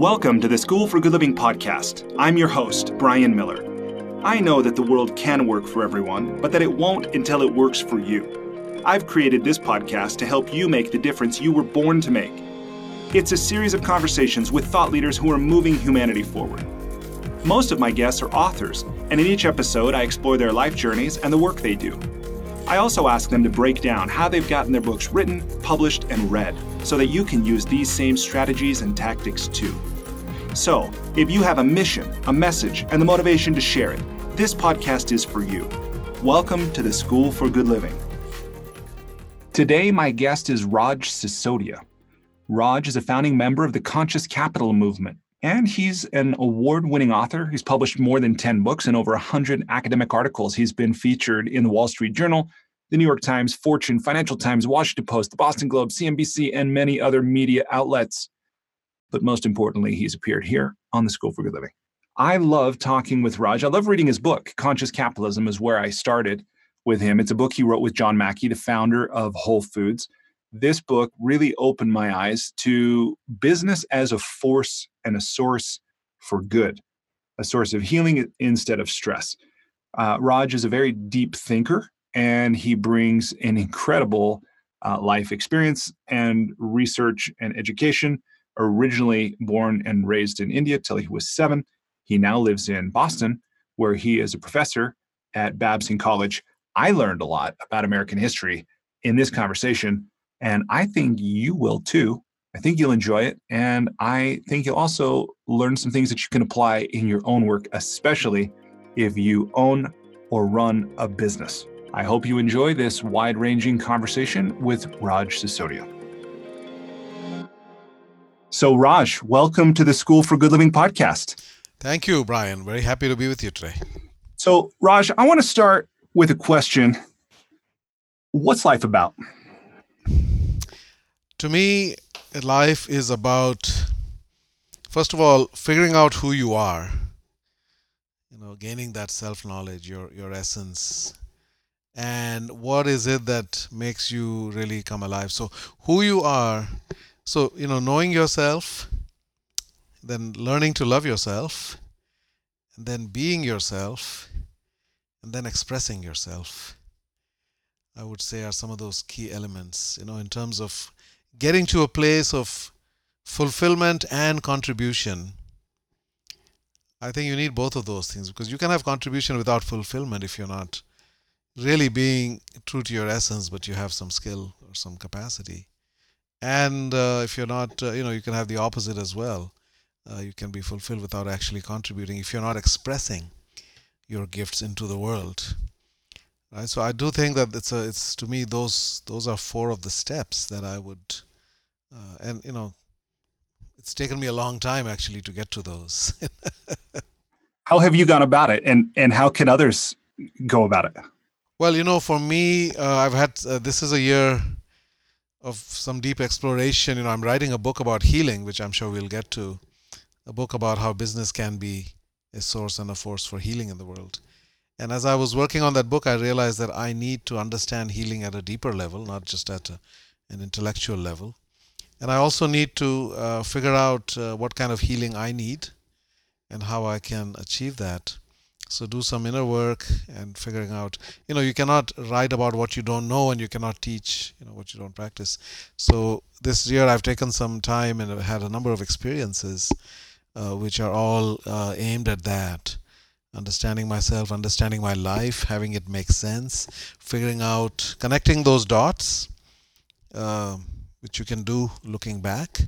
Welcome to the School for Good Living podcast. I'm your host, Bryan Miller. I know that the world can work for everyone, but that it won't until it works for you. I've created this podcast to help you make the difference you were born to make. It's a series of conversations with thought leaders who are moving humanity forward. Most of my guests are authors, and in each episode, I explore their life journeys and the work they do. I also ask them to break down how they've gotten their books written, published, and read so that you can use these same strategies and tactics too. So, if you have a mission, a message, and the motivation to share it, this podcast is for you. Welcome to the School for Good Living. Today, my guest is Raj Sisodia. Raj is a founding member of the Conscious Capital movement, and he's an award winning author. He's published more than 10 books and over 100 academic articles. He's been featured in the Wall Street Journal, the New York Times, Fortune, Financial Times, Washington Post, the Boston Globe, CNBC, and many other media outlets. But most importantly, he's appeared here on the School for Good Living. I love talking with Raj. I love reading his book. Conscious Capitalism is where I started with him. It's a book he wrote with John Mackey, the founder of Whole Foods this book really opened my eyes to business as a force and a source for good, a source of healing instead of stress. Uh, Raj is a very deep thinker, and he brings an incredible uh, life experience and research and education. Originally born and raised in India till he was seven, he now lives in Boston, where he is a professor at Babson College. I learned a lot about American history in this conversation and I think you will too. I think you'll enjoy it. And I think you'll also learn some things that you can apply in your own work, especially if you own or run a business. I hope you enjoy this wide ranging conversation with Raj Sisodia. So, Raj, welcome to the School for Good Living podcast. Thank you, Bryan. Very happy to be with you today. So, Raj, I want to start with a question What's life about? To me, life is about, first of all, figuring out who you are. You know, gaining that self knowledge, your, your essence, and what is it that makes you really come alive. So, who you are, so, you know, knowing yourself, then learning to love yourself, and then being yourself, and then expressing yourself I would say are some of those key elements, you know, in terms of getting to a place of fulfillment and contribution. I think you need both of those things because you can have contribution without fulfillment if you're not really being true to your essence, but you have some skill or some capacity. And uh, if you're not, uh, you know, you can have the opposite as well. Uh, you can be fulfilled without actually contributing if you're not expressing your gifts into the world. Right? So i do think that it's a it's to me those those are four of the steps that i would uh, and you know it's taken me a long time actually to get to those. How have you gone about it? And and how can others go about it well you know for me uh, i've had uh, this is a year of some deep exploration you know i'm writing a book about healing which i'm sure we'll get to a book about how business can be a source and a force for healing in the world and as I was working on that book, I realized that I need to understand healing at a deeper level, not just at a, an intellectual level. And I also need to uh, figure out uh, what kind of healing I need and how I can achieve that. So do some inner work and figuring out, you know, you cannot write about what you don't know and you cannot teach, you know, what you don't practice. So this year I've taken some time and I've had a number of experiences uh, which are all uh, aimed at that understanding myself, understanding my life, having it make sense, figuring out, connecting those dots, uh, which you can do looking back.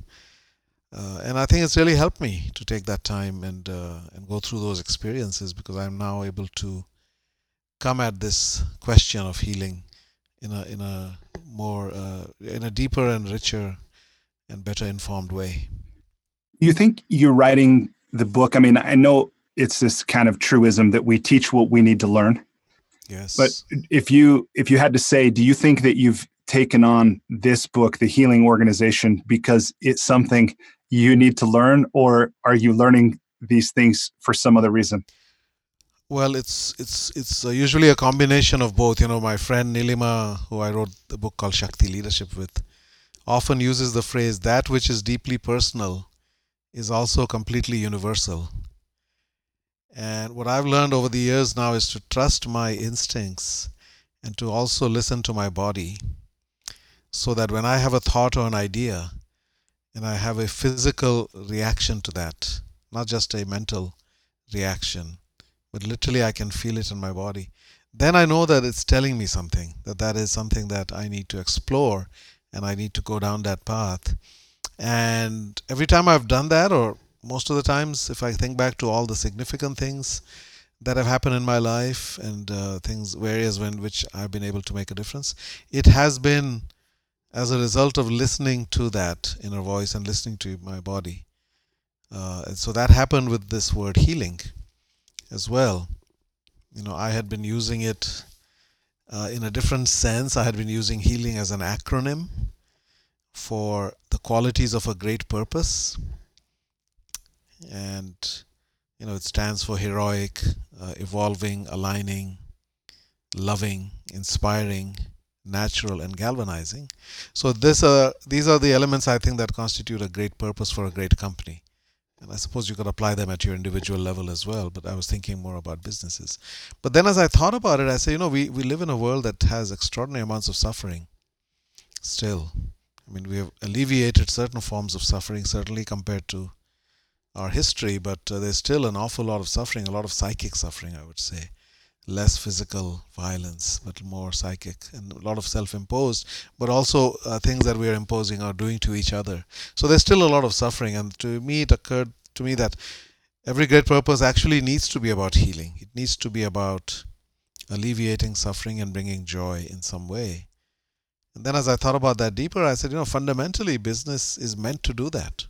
Uh, and I think it's really helped me to take that time and uh, and go through those experiences because I'm now able to come at this question of healing in a in a more uh, in a deeper and richer and better informed way. You think you're writing the book? I mean, I know it's this kind of truism that we teach what we need to learn. Yes. But if you if you had to say, do you think that you've taken on this book, the Healing Organization, because it's something you need to learn, or are you learning these things for some other reason? Well, it's it's it's uh, usually a combination of both. You know, my friend Nilima, who I wrote the book called Shakti Leadership with, often uses the phrase "that which is deeply personal is also completely universal. And what I've learned over the years now is to trust my instincts and to also listen to my body so that when I have a thought or an idea and I have a physical reaction to that, not just a mental reaction, but literally I can feel it in my body, then I know that it's telling me something, that that is something that I need to explore and I need to go down that path. And every time I've done that, or most of the times, if I think back to all the significant things that have happened in my life and uh, things, areas in which I've been able to make a difference, it has been as a result of listening to that inner voice and listening to my body. Uh, and so that happened with this word healing as well. You know, I had been using it uh, in a different sense. I had been using healing as an acronym for the qualities of a great purpose. And, you know, it stands for heroic, uh, evolving, aligning, loving, inspiring, natural, and galvanizing. So this, uh, these are the elements I think that constitute a great purpose for a great company. And I suppose you could apply them at your individual level as well, but I was thinking more about businesses. But then as I thought about it, I say, you know, we, we live in a world that has extraordinary amounts of suffering still. I mean, we have alleviated certain forms of suffering, certainly compared to our history, but uh, there's still an awful lot of suffering, a lot of psychic suffering, I would say. Less physical violence, but more psychic, and a lot of self imposed, but also uh, things that we are imposing or doing to each other. So there's still a lot of suffering, and to me, it occurred to me that every great purpose actually needs to be about healing. It needs to be about alleviating suffering and bringing joy in some way. And then as I thought about that deeper, I said, you know, fundamentally, business is meant to do that.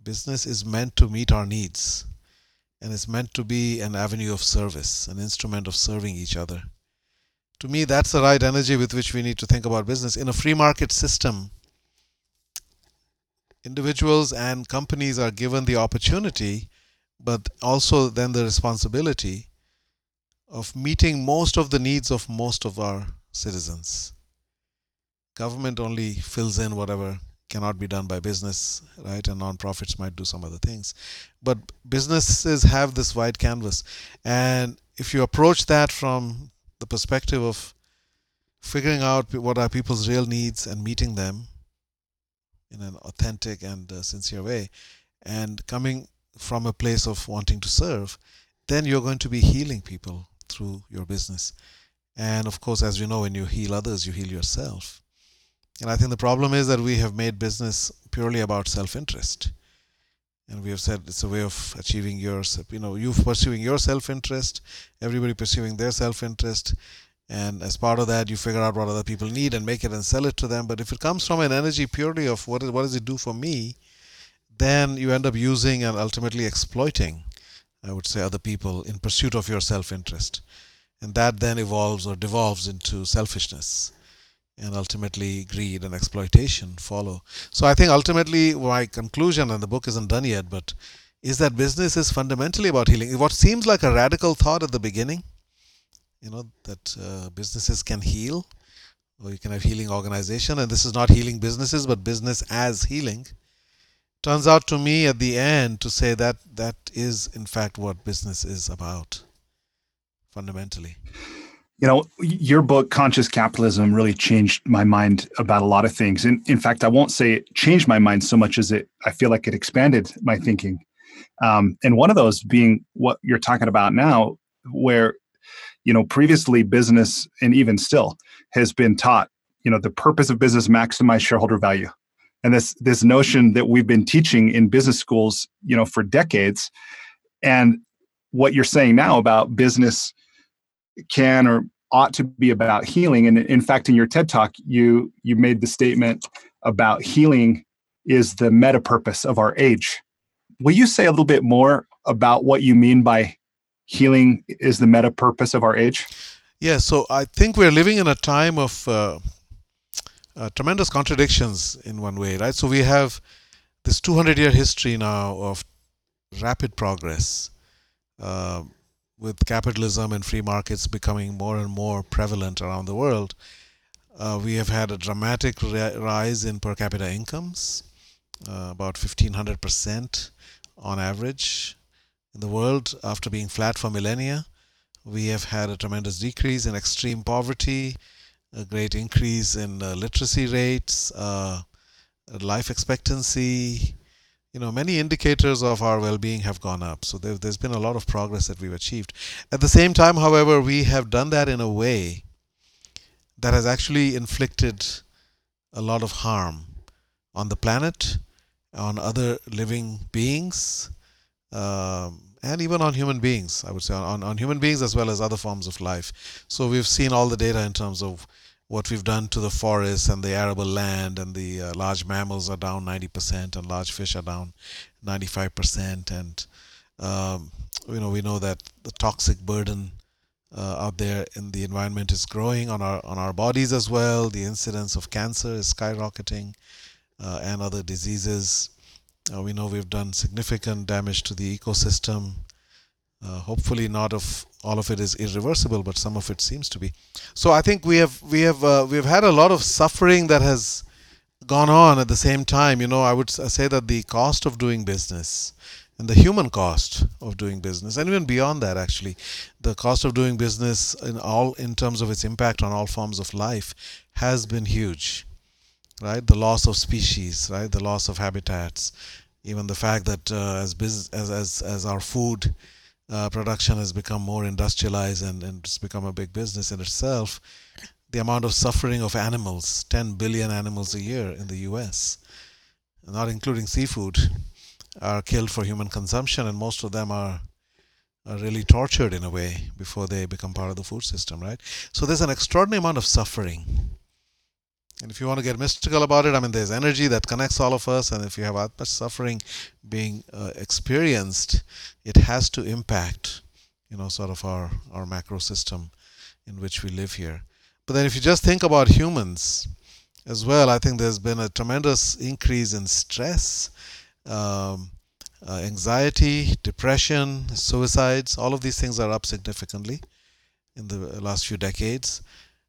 Business is meant to meet our needs and it's meant to be an avenue of service, an instrument of serving each other. To me, that's the right energy with which we need to think about business. In a free market system, individuals and companies are given the opportunity, but also then the responsibility of meeting most of the needs of most of our citizens government only fills in whatever cannot be done by business, right? And nonprofits might do some other things. But businesses have this wide canvas. And if you approach that from the perspective of figuring out what are people's real needs and meeting them in an authentic and uh, sincere way, and coming from a place of wanting to serve, then you're going to be healing people through your business. And of course, as you know, when you heal others, you heal yourself. And I think the problem is that we have made business purely about self interest. And we have said it's a way of achieving your, you know, you pursuing your self interest, everybody pursuing their self interest. And as part of that, you figure out what other people need and make it and sell it to them. But if it comes from an energy purely of what, is, what does it do for me, then you end up using and ultimately exploiting, I would say, other people in pursuit of your self interest. And that then evolves or devolves into selfishness and ultimately greed and exploitation follow. So I think ultimately my conclusion, and the book isn't done yet, but is that business is fundamentally about healing. What seems like a radical thought at the beginning, you know, that uh, businesses can heal, or you can have healing organization, and this is not healing businesses, but business as healing. Turns out to me at the end to say that that is in fact what business is about, fundamentally you know your book conscious capitalism really changed my mind about a lot of things. And in fact i won't say it changed my mind so much as it i feel like it expanded my thinking. Um, and one of those being what you're talking about now where you know previously business and even still has been taught you know the purpose of business maximize shareholder value. And this this notion that we've been teaching in business schools you know for decades. And what you're saying now about business can or ought to be about healing. And in fact in your ted talk you you made the statement about healing is the meta purpose of our age. Will you say a little bit more about what you mean by healing is the meta purpose of our age? Yeah so i think we're living in a time of uh, uh, tremendous contradictions in one way right? So we have this 200 year history now of rapid progress uh, with capitalism and free markets becoming more and more prevalent around the world, uh, we have had a dramatic ri- rise in per capita incomes. uh, about 1500% on average in the world after being flat for millennia. We have had a tremendous decrease in extreme poverty, a great increase in uh, literacy rates, uh, life expectancy. You know, many indicators of our well-being have gone up. So there, there's been a lot of progress that we've achieved. At the same time, however, we have done that in a way that has actually inflicted a lot of harm on the planet, on other living beings, um, and even on human beings, I would say, on, on human beings as well as other forms of life. So we've seen all the data in terms of what we've done to the forests and the arable land, and the uh, large mammals are down 90%, and large fish are down 95%. And um, you know, we know that the toxic burden uh, out there in the environment is growing on our on our bodies as well. The incidence of cancer is skyrocketing, uh, and other diseases. Uh, we know we've done significant damage to the ecosystem. Uh, hopefully, not of all of it is irreversible, but some of it seems to be. So I think we have we have uh, we've had a lot of suffering that has gone on at the same time. You know, I would say that the cost of doing business and the human cost of doing business and even beyond that actually the cost of doing business in all in terms of its impact on all forms of life has been huge right the loss of species right the loss of habitats even the fact that uh, as business as, as as our food uh, production has become more industrialized and, and it's become a big business in itself the amount of suffering of animals 10 billion animals a year in the US not including seafood are killed for human consumption, and most of them are, are really tortured in a way before they become part of the food system, right? So there's an extraordinary amount of suffering. And if you want to get mystical about it, I mean, there's energy that connects all of us, and if you have much suffering being uh, experienced, it has to impact, you know, sort of our, our macro system in which we live here. But then if you just think about humans as well, I think there's been a tremendous increase in stress um, uh, anxiety, depression, suicides, all of these things are up significantly in the last few decades.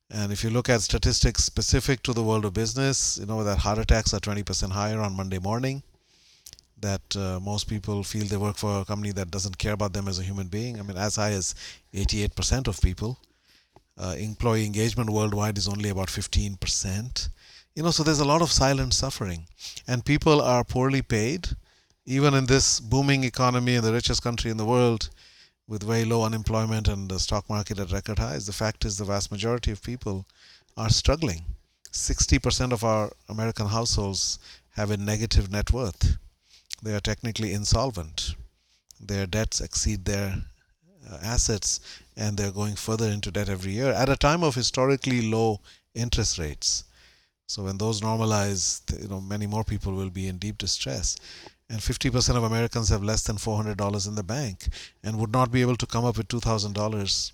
And if you look at statistics specific to the world of business, you know that heart attacks are 20% higher on Monday morning. That uh, most people feel they work for a company that doesn't care about them as a human being. I mean, as high as 88% of people. Uh, employee engagement worldwide is only about 15% you know so there's a lot of silent suffering and people are poorly paid even in this booming economy in the richest country in the world with very low unemployment and the stock market at record highs the fact is the vast majority of people are struggling. 60% of our american households have a negative net worth. They are technically insolvent. Their debts exceed their uh, assets and they're going further into debt every year at a time of historically low interest rates. So when those normalize, you know, many more people will be in deep distress. And 50% of Americans have less than $400 in the bank and would not be able to come up with $2,000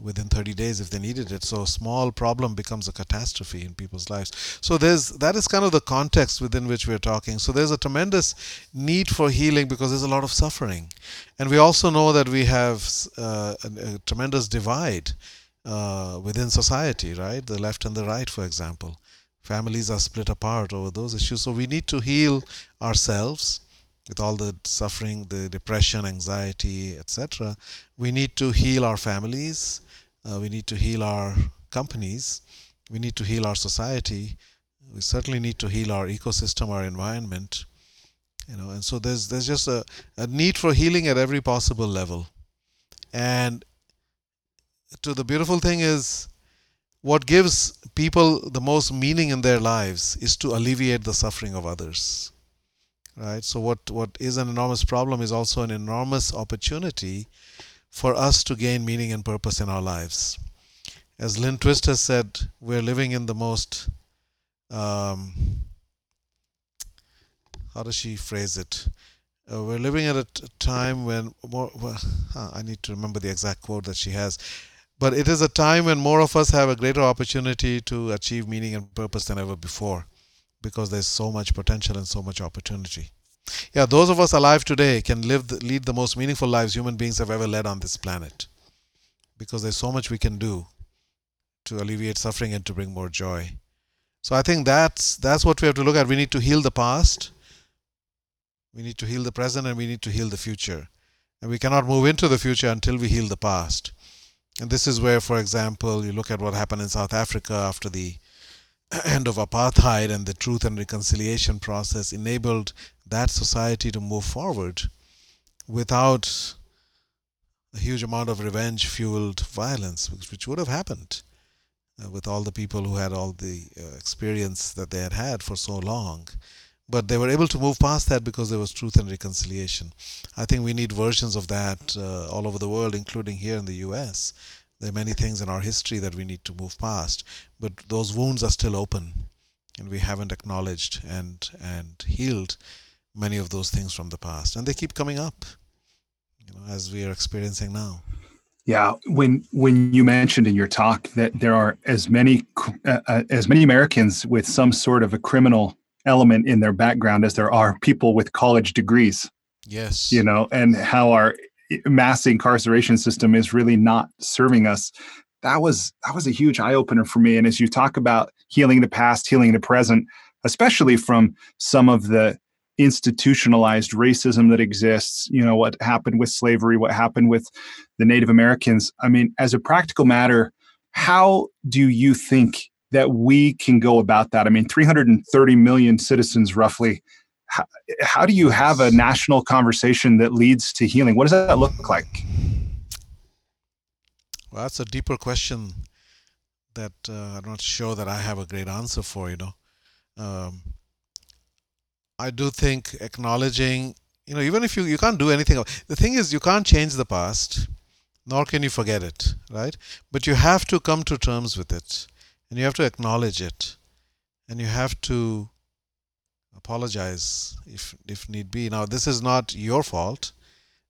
within 30 days if they needed it. So a small problem becomes a catastrophe in people's lives. So there's that is kind of the context within which we're talking. So there's a tremendous need for healing because there's a lot of suffering, and we also know that we have uh, a, a, tremendous divide uh, within society, right? The left and the right, for example families are split apart over those issues. So we need to heal ourselves with all the suffering, the depression, anxiety, etc. We need to heal our families. Uh, we need to heal our companies. We need to heal our society. We certainly need to heal our ecosystem, our environment. You know, and so there's there's just a, a need for healing at every possible level. And to the beautiful thing is what gives people the most meaning in their lives is to alleviate the suffering of others right? So what what is an enormous problem is also an enormous opportunity for us to gain meaning and purpose in our lives. As Lynne Twist has said we're living in the most um, how does she phrase it? Uh, we're living at a t- time when more well, huh, i need to remember the exact quote that she has but it is a time when more of us have a greater opportunity to achieve meaning and purpose than ever before because there's so much potential and so much opportunity. Yeah, those of us alive today can live lead the most meaningful lives human beings have ever led on this planet because there's so much we can do to alleviate suffering and to bring more joy. So I think that's that's what we have to look at. We need to heal the past, we need to heal the present, and we need to heal the future. And we cannot move into the future until we heal the past. And this is where, for example, you look at what happened in South Africa after the end of apartheid and the truth and reconciliation process enabled that society to move forward without a huge amount of revenge fueled violence, which, would have happened uh, with all the people who had all the uh, experience that they had had for so long. But they were able to move past that because there was truth and reconciliation. I think we need versions of that uh, all over the world, including here in the US. There are many things in our history that we need to move past, but those wounds are still open, and we haven't acknowledged and and healed many of those things from the past, and they keep coming up, you know, as we are experiencing now. Yeah, when when you mentioned in your talk that there are as many uh, uh, as many Americans with some sort of a criminal element in their background as there are people with college degrees. Yes. You know, and how our mass incarceration system is really not serving us. That was that was a huge eye opener for me. And as you talk about healing the past, healing the present, especially from some of the institutionalized racism that exists, you know, what happened with slavery, what happened with the Native Americans. I mean, as a practical matter, how do you think that we can go about that? I mean, 330 million citizens roughly. How, how do you have a national conversation that leads to healing? What does that look like? Well, that's a deeper question that uh, I'm not sure that I have a great answer for, you know. Um, I do think acknowledging, you know, even if you, you can't do anything, the thing is, you can't change the past, nor can you forget it, right? But you have to come to terms with it, and you have to acknowledge it, and you have to apologize if if need be. Now, this is not your fault,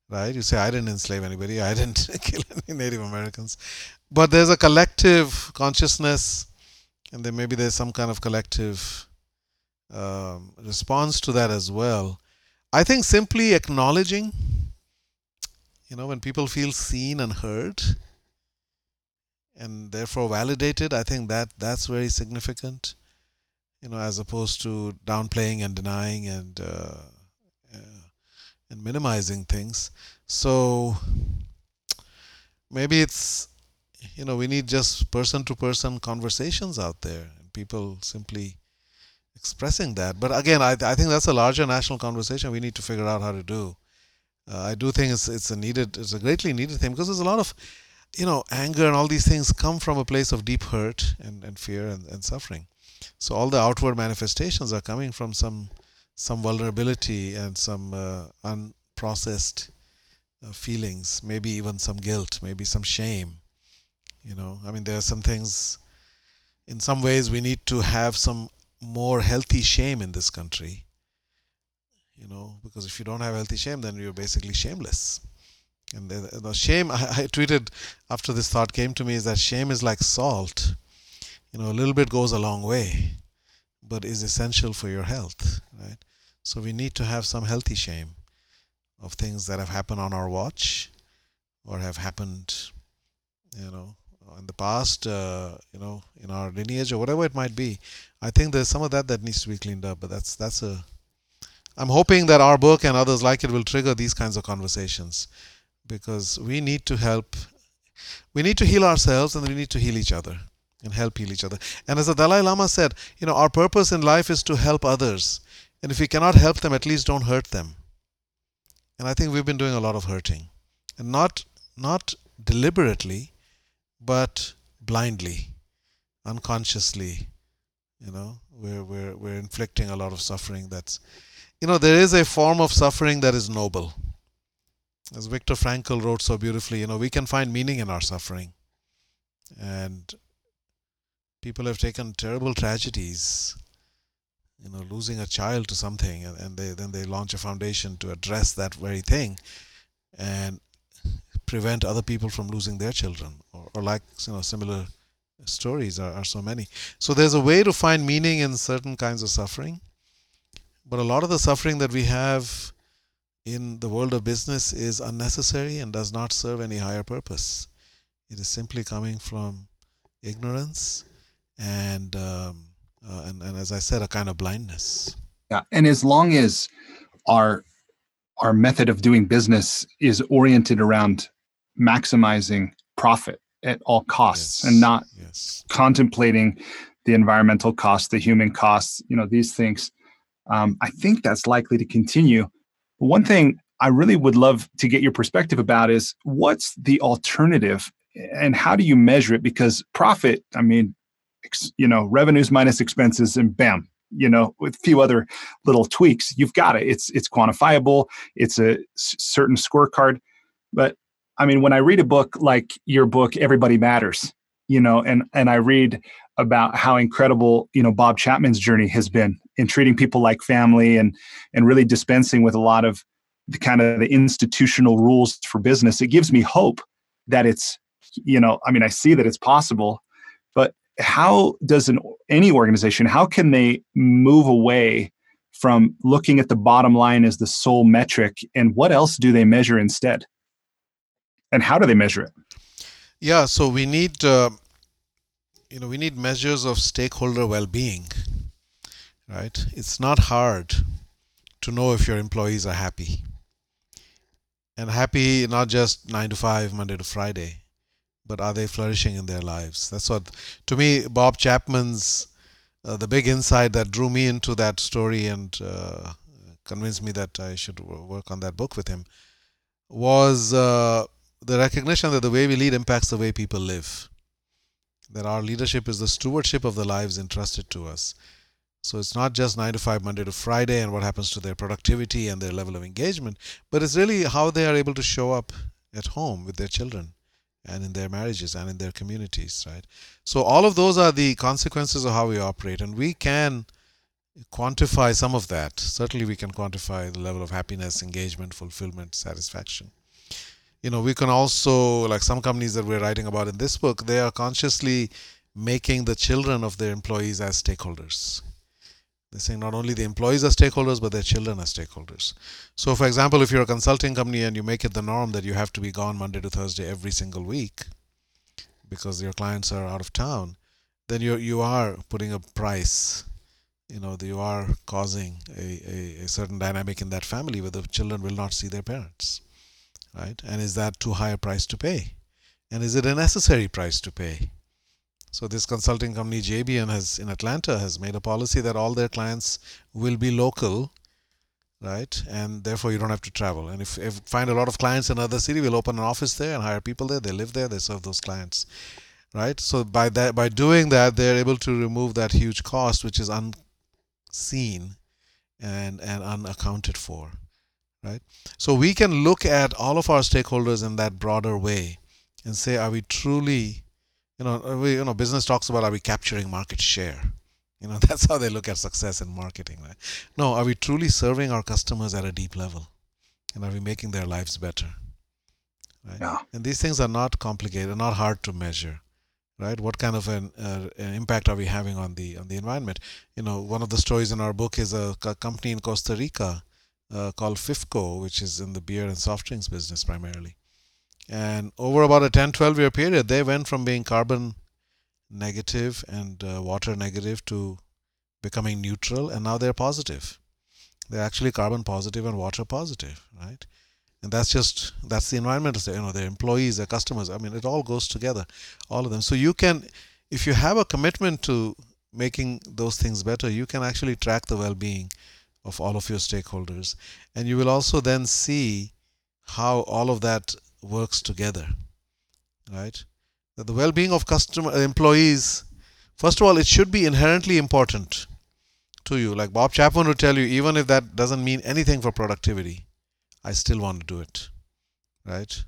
right? You say I didn't enslave anybody, I didn't kill any Native Americans, but there's a collective consciousness, and then maybe there's some kind of collective um, response to that as well. I think simply acknowledging, you know, when people feel seen and heard, and therefore validated, I think that that's very significant. You know, as opposed to downplaying and denying and uh, uh, and minimizing things. So maybe it's you know we need just person to person conversations out there and people simply expressing that. But again, I, I think that's a larger national conversation we need to figure out how to do. Uh, I do think it's it's a needed, it's a greatly needed thing because there's a lot of, you know, anger and all these things come from a place of deep hurt and, and fear and, and suffering. So all the outward manifestations are coming from some some vulnerability and some uh, unprocessed uh, feelings, maybe even some guilt, maybe some shame. You know, I mean, there are some things. In some ways, we need to have some more healthy shame in this country. You know, because if you don't have healthy shame, then you're basically shameless. And the, the shame, I, I tweeted after this thought came to me, is that shame is like salt. You know, a little bit goes a long way, but is essential for your health, right? So we need to have some healthy shame of things that have happened on our watch or have happened, you know, in the past, uh, you know, in our lineage or whatever it might be. I think there's some of that that needs to be cleaned up. But that's that's a. I'm hoping that our book and others like it will trigger these kinds of conversations, because we need to help. We need to heal ourselves, and we need to heal each other and help heal each other. And as the Dalai Lama said, you know, our purpose in life is to help others, and if we cannot help them, at least don't hurt them. And I think we've been doing a lot of hurting, and not not deliberately, but blindly, unconsciously, you know, we're, we're, we're inflicting a lot of suffering that's, you know, there is a form of suffering that is noble. As Viktor Frankl wrote so beautifully, you know, we can find meaning in our suffering. And people have taken terrible tragedies, you know, losing a child to something, and, and they, then they launch a foundation to address that very thing. And prevent other people from losing their children or, or like you know similar stories are, are so many so there's a way to find meaning in certain kinds of suffering but a lot of the suffering that we have in the world of business is unnecessary and does not serve any higher purpose it is simply coming from ignorance and um, uh, and, and as I said, a kind of blindness. Yeah, and as long as our our method of doing business is oriented around maximizing profit at all costs Yes, and not yes. contemplating the environmental costs, the human costs, you know, these things. Um, I think that's likely to continue. One thing I really would love to get your perspective about is what's the alternative and how do you measure it? Because profit, I mean, ex- you know, revenues minus expenses and bam, you know, with a few other little tweaks, you've got it. It's it's quantifiable. It's a s- certain scorecard. But I mean, when I read a book like your book, Everybody Matters, you know, and and I read about how incredible you know Bob Chapman's journey has been in treating people like family and and really dispensing with a lot of the kind of the institutional rules for business. It gives me hope that it's you know I mean I see that it's possible, but how does an any organization how can they move away from looking at the bottom line as the sole metric and what else do they measure instead and how do they measure it Yeah, so we need, uh, you know, we need measures of stakeholder well-being, right? It's not hard to know if your employees are happy, and happy not just nine to five, Monday to Friday, but are they flourishing in their lives? That's what, to me, Bob Chapman's uh, the big insight that drew me into that story and uh, convinced me that I should work on that book with him was. Uh, the recognition that the way we lead impacts the way people live. That our leadership is the stewardship of the lives entrusted to us. So it's not just 9 to 5, Monday to Friday, and what happens to their productivity and their level of engagement, but it's really how they are able to show up at home with their children and in their marriages and in their communities, right? So all of those are the consequences of how we operate, and we can quantify some of that. Certainly, we can quantify the level of happiness, engagement, fulfillment, satisfaction you know we can also like some companies that we're writing about in this book they are consciously making the children of their employees as stakeholders they're saying not only the employees are stakeholders but their children are stakeholders so for example if you're a consulting company and you make it the norm that you have to be gone monday to thursday every single week because your clients are out of town then you you are putting a price you know you are causing a, a, a certain dynamic in that family where the children will not see their parents right? And is that too high a price to pay? And is it a necessary price to pay? So this consulting company Jabian has in Atlanta has made a policy that all their clients will be local, right? And therefore you don't have to travel. And if, if find a lot of clients in another city, we'll open an office there and hire people there. They live there. They serve those clients, right? So by that by doing that, they're able to remove that huge cost, which is unseen and and unaccounted for right so we can look at all of our stakeholders in that broader way and say are we truly you know we, you know business talks about are we capturing market share? You know that's how they look at success in marketing right? No are we truly serving our customers at a deep level? And are we making their lives better? Right? Yeah. and these things are not complicated not hard to measure right? What kind of an, uh, an impact are we having on the on the environment? You know one of the stories in our book is a, a company in costa rica uh, called FIFCO, which is in the beer and soft drinks business primarily. And over about a 10 12 year period, they went from being carbon negative and uh, water negative to becoming neutral, and now they're positive. They're actually carbon positive and water positive, right? And that's just that's the environmental, you know, their employees, their customers. I mean, it all goes together, all of them. So you can, if you have a commitment to making those things better, you can actually track the well-being of all of your stakeholders and you will also then see how all of that works together right? That the well-being of customer employees first of all it should be inherently important to you. Like bob chapman would tell you even if that doesn't mean anything for productivity i still want to do it right?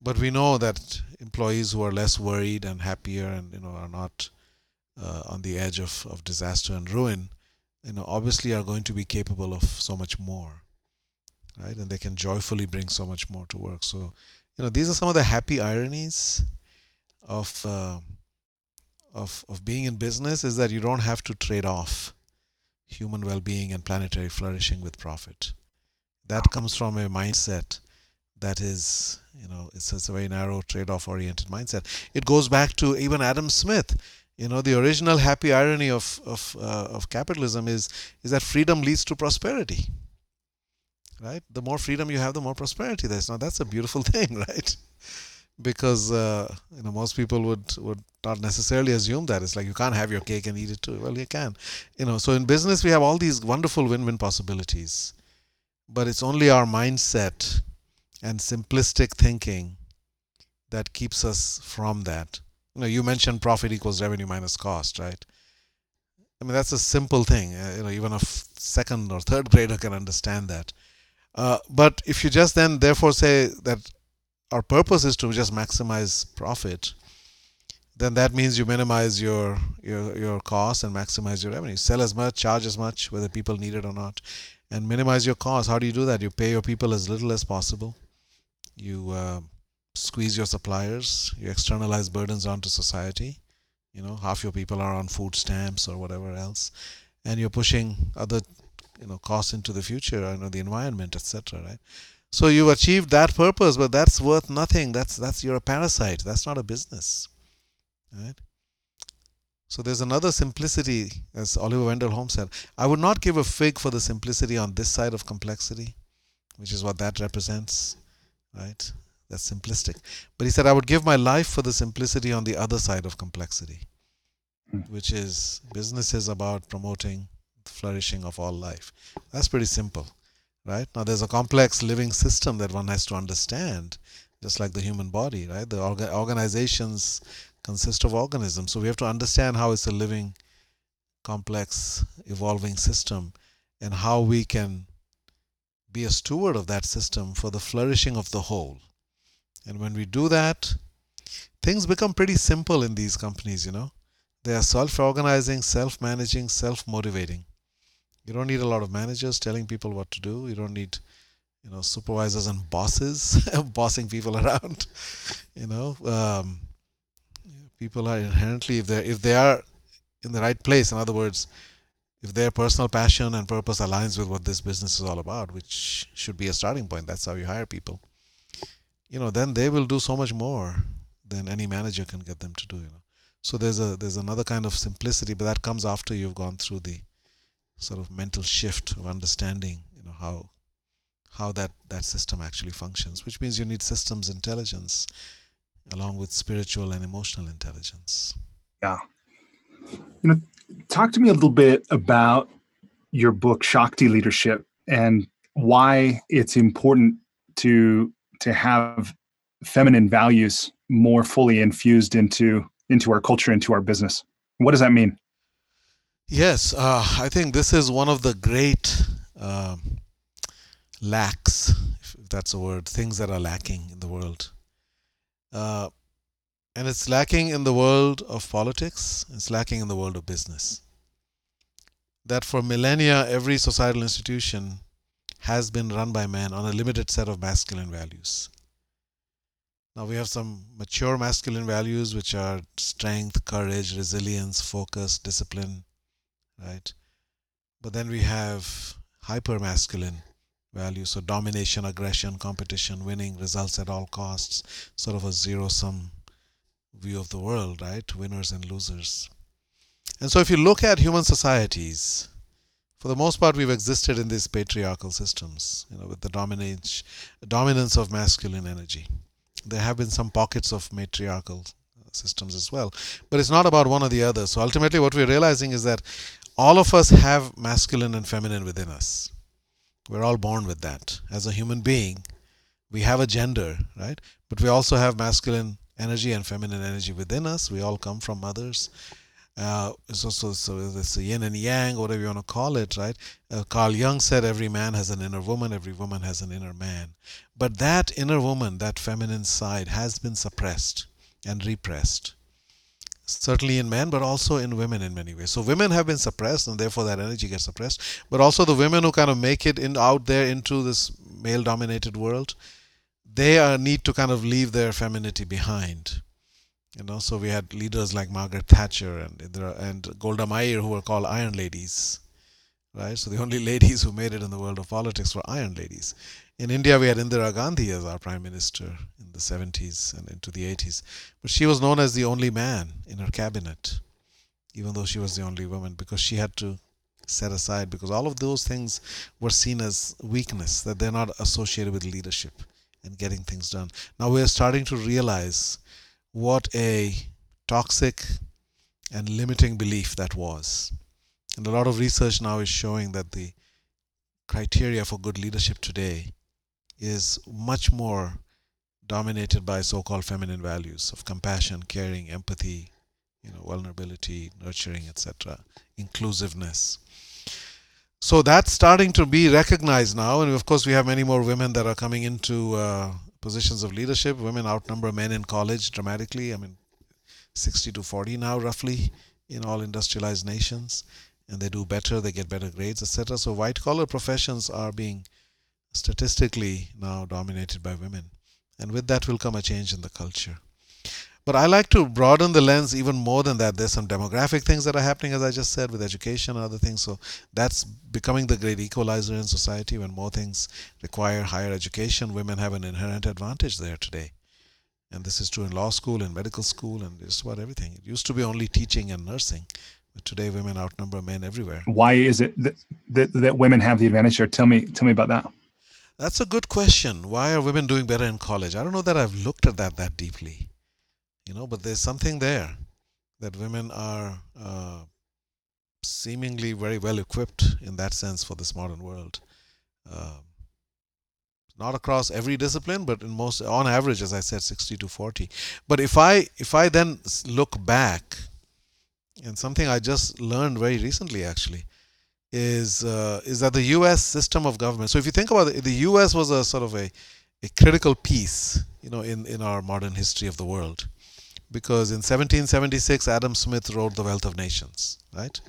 But we know that employees who are less worried and happier and you know are not uh, on the edge of, of disaster and ruin you know obviously are going to be capable of so much more right? And they can joyfully bring so much more to work. So you know these are some of the happy ironies of uh, of of being in business is that you don't have to trade off human well-being and planetary flourishing with profit. That comes from a mindset that is you know it's, it's a very narrow trade-off oriented mindset. It goes back to even adam smith. You know, the original happy irony of of uh, of capitalism is is that freedom leads to prosperity. Right? The more freedom you have, the more prosperity there's. Now that's a beautiful thing, right? Because uh, you know most people would would not necessarily assume that it's like you can't have your cake and eat it too. Well, you can. You know, so in business we have all these wonderful win-win possibilities, but it's only our mindset and simplistic thinking that keeps us from that you know, you mentioned profit equals revenue minus cost, right? I mean, that's a simple thing. Uh, you know, even a f- second or third grader can understand that. Uh, but if you just then therefore say that our purpose is to just maximize profit, then that means you minimize your your your cost and maximize your revenue. Sell as much, charge as much, whether people need it or not, and minimize your cost. How do you do that? You pay your people as little as possible. You uh, squeeze your suppliers, you externalize burdens onto society. You know, half your people are on food stamps or whatever else, and you're pushing other, you know, costs into the future, you know, the environment, etc. Right? So you've achieved that purpose, but that's worth nothing. That's that's you're a parasite. That's not a business, right? So there's another simplicity, as Oliver Wendell Holmes said. I would not give a fig for the simplicity on this side of complexity, which is what that represents, right? That's simplistic. But he said, I would give my life for the simplicity on the other side of complexity, hmm. which is business is about promoting flourishing of all life. That's pretty simple, right? Now, there's a complex living system that one has to understand, just like the human body, right? The orga- organizations consist of organisms. So we have to understand how it's a living, complex, evolving system and how we can be a steward of that system for the flourishing of the whole and when we do that, things become pretty simple in these companies, you know. They are self organizing, self managing, self motivating. You don't need a lot of managers telling people what to do. You don't need, you know, supervisors and bosses bossing people around. You know, um, people are inherently if they if they are in the right place. In other words, if their personal passion and purpose aligns with what this business is all about, which should be a starting point. That's how you hire people you know, then they will do so much more than any manager can get them to do. You know, so there's a there's another kind of simplicity, but that comes after you've gone through the sort of mental shift of understanding, you know, how how that that system actually functions, which means you need systems intelligence along with spiritual and emotional intelligence. Yeah. You know, talk to me a little bit about your book Shakti Leadership and why it's important to to have feminine values more fully infused into into our culture into our business what does that mean yes uh, i think this is one of the great uh, lacks if that's a word things that are lacking in the world uh, and it's lacking in the world of politics it's lacking in the world of business that for millennia every societal institution has been run by men on a limited set of masculine values. Now we have some mature masculine values which are strength, courage, resilience, focus, discipline, right? But then we have hyper masculine values, so domination, aggression, competition, winning, results at all costs, sort of a zero sum view of the world, right? Winners and losers. And so if you look at human societies, for the most part, we've existed in these patriarchal systems, you know, with the dominance, dominance of masculine energy. There have been some pockets of matriarchal systems as well, but it's not about one or the other. So ultimately, what we're realizing is that all of us have masculine and feminine within us. We're all born with that. As a human being, we have a gender, right? But we also have masculine energy and feminine energy within us. We all come from mothers uh, so, so, so it's yin and yang, whatever you want to call it, right? Uh, Carl Jung said every man has an inner woman, every woman has an inner man. But that inner woman, that feminine side, has been suppressed and repressed. Certainly in men, but also in women in many ways. So women have been suppressed, and therefore that energy gets suppressed. But also the women who kind of make it in out there into this male-dominated world, they are, need to kind of leave their femininity behind you know, so we had leaders like Margaret Thatcher and and Golda Meir who were called Iron Ladies, right? So the only ladies who made it in the world of politics were Iron Ladies. In India, we had Indira Gandhi as our prime minister in the 70s and into the 80s, but she was known as the only man in her cabinet. even though she was the only woman, because she had to set aside, because all of those things were seen as weakness, that they're not associated with leadership and getting things done. Now we're starting to realize what a toxic and limiting belief that was. And a lot of research now is showing that the criteria for good leadership today is much more dominated by so-called feminine values of compassion, caring, empathy, you know, vulnerability, nurturing, etc., inclusiveness. So that's starting to be recognized now, and of course we have many more women that are coming into uh, positions of leadership. Women outnumber men in college dramatically. I mean, 60 to 40 now, roughly, in all industrialized nations, and they do better. They get better grades, etc. So white collar professions are being statistically now dominated by women, and with that will come a change in the culture. But I like to broaden the lens even more than that. There's some demographic things that are happening, as I just said, with education and other things. So that's becoming the great equalizer in society. When more things require higher education, women have an inherent advantage there today. And this is true in law school, in medical school, and just about everything. It used to be only teaching and nursing, but today women outnumber men everywhere. Why is it that, that, that women have the advantage here? Tell me, tell me about that. That's a good question. Why are women doing better in college? I don't know that I've looked at that that deeply you know but there's something there that women are uh, seemingly very well equipped in that sense for this modern world uh, not across every discipline but in most on average as i said 60 to 40 but if i if i then look back and something i just learned very recently actually is uh, is that the us system of government so if you think about it the us was a sort of a, a critical piece you know in in our modern history of the world because in 1776 Adam Smith wrote The Wealth of Nations, right?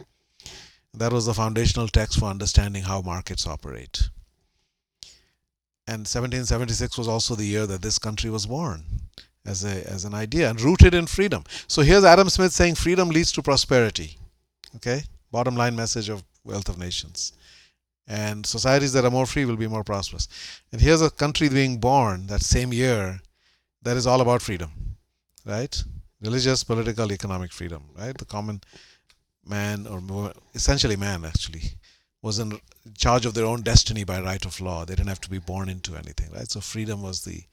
That was the foundational text for understanding how markets operate. And 1776 was also the year that this country was born as a as an idea and rooted in freedom. So here's Adam Smith saying freedom leads to prosperity. Okay? Bottom line message of Wealth of Nations. And societies that are more free will be more prosperous. And here's a country being born that same year that is all about freedom right? Religious, political, economic freedom, right? The common man, or more, essentially man, actually, was in charge of their own destiny by right of law. They didn't have to be born into anything, right? So freedom was the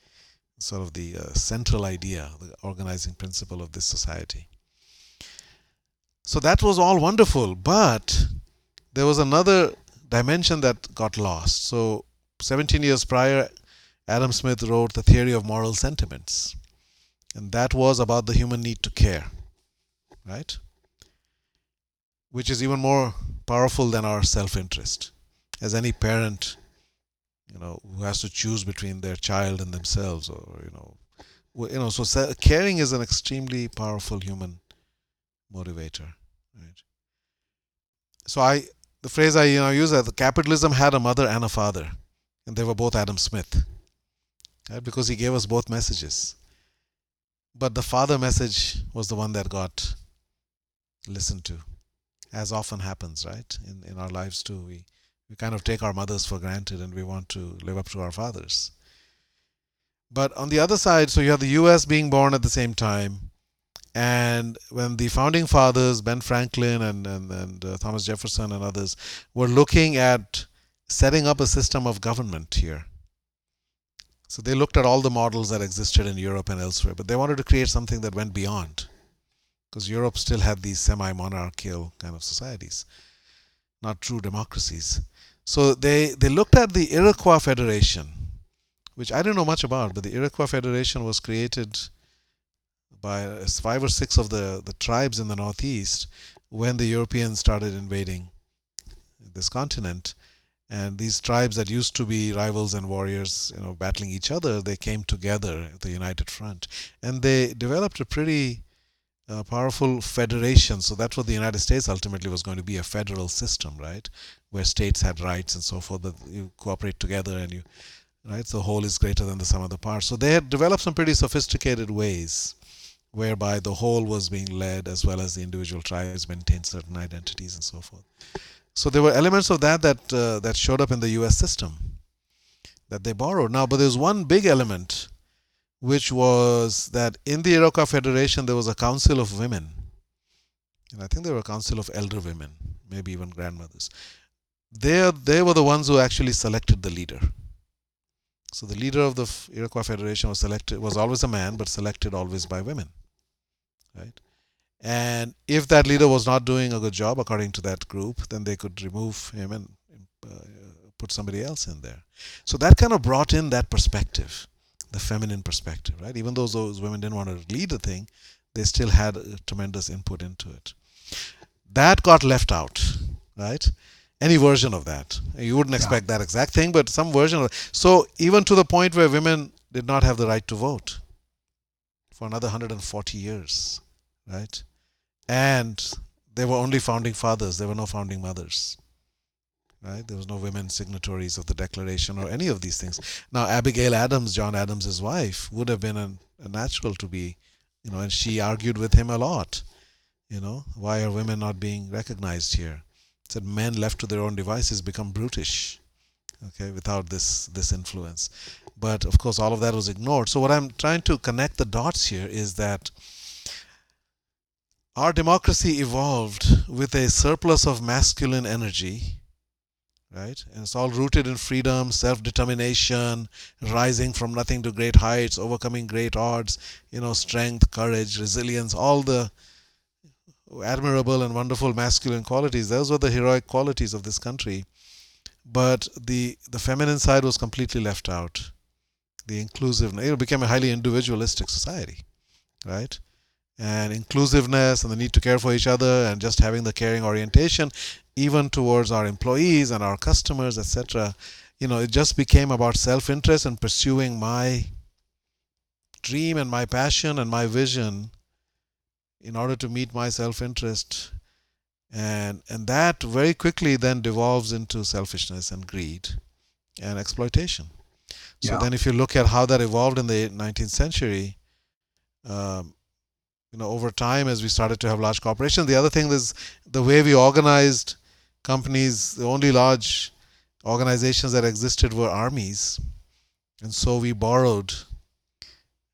sort of the uh, central idea, the organizing principle of this society. So that was all wonderful, but there was another dimension that got lost. So 17 years prior, Adam Smith wrote The Theory of Moral Sentiments. And that was about the human need to care right? Which is even more powerful than our self-interest. As any parent you know who has to choose between their child and themselves or you know you know so caring is an extremely powerful human motivator right? So i the phrase i you know use that capitalism had a mother and a father and they were both adam smith right because he gave us both messages but the father message was the one that got listened to, as often happens, right? In, in our lives too. We, we kind of take our mothers for granted and we want to live up to our fathers. But on the other side, so you have the US being born at the same time. And when the founding fathers, Ben Franklin and, and, and uh, Thomas Jefferson and others, were looking at setting up a system of government here, so they looked at all the models that existed in Europe and elsewhere, but they wanted to create something that went beyond. Because Europe still had these semi monarchical kind of societies, not true democracies. So they, they looked at the Iroquois Federation, which I don't know much about, but the Iroquois Federation was created by five or six of the, the tribes in the Northeast when the Europeans started invading this continent. And these tribes that used to be rivals and warriors you know battling each other they came together at the united front. And they developed a pretty uh, powerful federation. So that's what the united states ultimately was going to be a federal system right? Where states had rights and so forth that you cooperate together and you right? So the whole is greater than the sum of the parts. So they had developed some pretty sophisticated ways whereby the whole was being led as well as the individual tribes maintained certain identities and so forth so there were elements of that that uh, that showed up in the U.S. system that they borrowed. Now, but there's one big element, which was that in the Iroquois Federation there was a council of women, and I think they were a council of elder women, maybe even grandmothers. They they were the ones who actually selected the leader. So the leader of the Iroquois Federation was selected was always a man, but selected always by women, right? And if that leader was not doing a good job according to that group, then they could remove him and uh, put somebody else in there. So that kind of brought in that perspective, the feminine perspective, right? Even though those women didn't want to lead the thing, they still had tremendous input into it. That got left out, right? Any version of that. You wouldn't expect yeah. that exact thing, but some version of it. So even to the point where women did not have the right to vote for another 140 years, right? And they were only founding fathers, there were no founding mothers. Right? There was no women signatories of the Declaration or any of these things. Now, Abigail Adams, John Adams' wife, would have been a, a natural to be, you know, and she argued with him a lot. You know, why are women not being recognized here? Said men left to their own devices become brutish, okay, without this this influence. But of course, all of that was ignored. So what I'm trying to connect the dots here is that our democracy evolved with a surplus of masculine energy right? And it's all rooted in freedom, self determination, rising from nothing to great heights, overcoming great odds, you know, strength, courage, resilience, all the admirable and wonderful masculine qualities. Those were the heroic qualities of this country. But the, the feminine side was completely left out. The inclusive, it became a highly individualistic society, right? And inclusiveness and the need to care for each other and just having the caring orientation even towards our employees and our customers etc you know it just became about self-interest and pursuing my dream and my passion and my vision in order to meet my self-interest and and that very quickly then devolves into selfishness and greed and exploitation so yeah. then if you look at how that evolved in the 19th century um, you know over time as we started to have large corporations. The other thing is the way we organized companies the only large organizations that existed were armies. And so we borrowed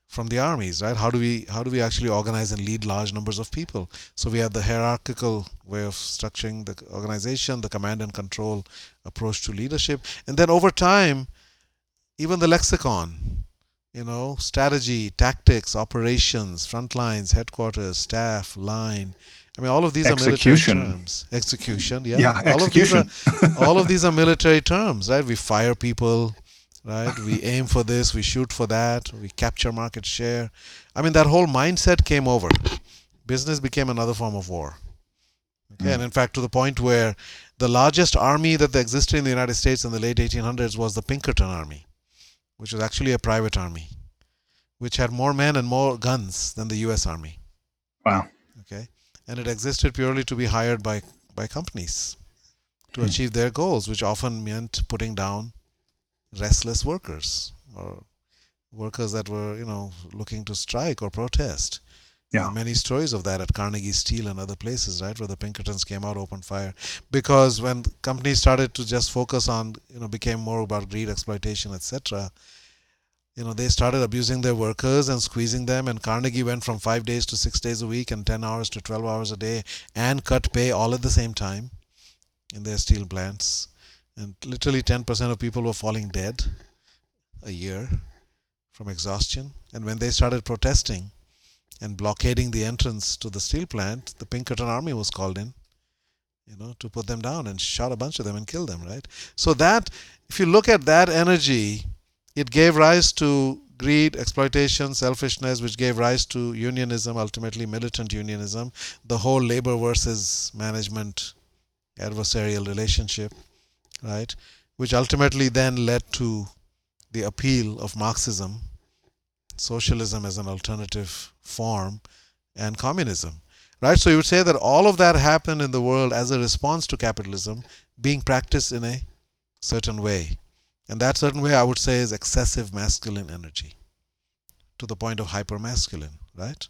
from the armies right? How do we how do we actually organize and lead large numbers of people? So we had the hierarchical way of structuring the organization the command and control approach to leadership. And then over time even the lexicon you know, strategy, tactics, operations, front lines, headquarters, staff, line. I mean, all of these execution. are military terms. Execution, yeah. Yeah, all execution. Of these are, all of these are military terms, right? We fire people, right? We aim for this, we shoot for that, we capture market share. I mean, that whole mindset came over. Business became another form of war. Okay, mm. and in fact, to the point where the largest army that existed in the United States in the late 1800s was the Pinkerton Army which was actually a private army, which had more men and more guns than the U.S. Army. Wow. Okay, and it existed purely to be hired by by companies to hmm. achieve their goals, which often meant putting down restless workers or workers that were, you know, looking to strike or protest. Yeah. Many stories of that at Carnegie Steel and other places, right, where the Pinkertons came out, open fire. Because when companies started to just focus on, you know, became more about greed, exploitation, etc., you know, they started abusing their workers and squeezing them. And Carnegie went from five days to six days a week and 10 hours to 12 hours a day and cut pay all at the same time in their steel plants. And literally 10% of people were falling dead a year from exhaustion. And when they started protesting, and blockading the entrance to the steel plant, the Pinkerton army was called in, you know, to put them down and shot a bunch of them and kill them, right? So that, if you look at that energy, it gave rise to greed, exploitation, selfishness, which gave rise to unionism, ultimately militant unionism, the whole labor versus management adversarial relationship, right? Which ultimately then led to the appeal of Marxism socialism as an alternative form, and communism. Right? So you would say that all of that happened in the world as a response to capitalism being practiced in a certain way. And that certain way I would say is excessive masculine energy to the point of hypermasculine, right?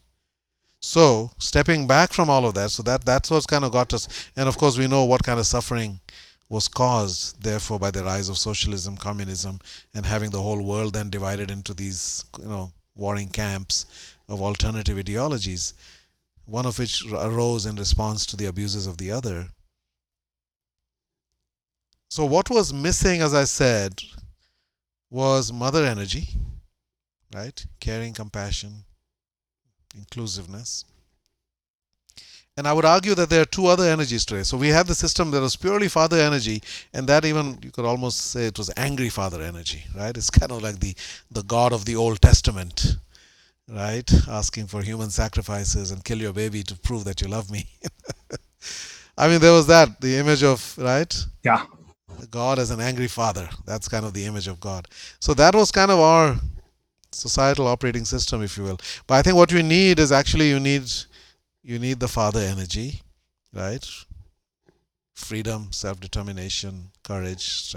So stepping back from all of that, so that that's what's kind of got us. And of course, we know what kind of suffering was caused, therefore, by the rise of socialism, communism, and having the whole world then divided into these, you know, warring camps of alternative ideologies. one of which arose in response to the abuses of the other. So, what was missing, as I said, was mother energy, right? Caring, compassion, inclusiveness. And I would argue that there are two other energies today. So we have the system that was purely father energy, and that even you could almost say it was angry father energy, right? It's kind of like the the God of the Old Testament, right? Asking for human sacrifices and kill your baby to prove that you love me. I mean, there was that the image of right. Yeah. God as an angry father. That's kind of the image of God. So that was kind of our societal operating system, if you will. But I think what you need is actually you need you need the father energy, right? Freedom, self determination, courage.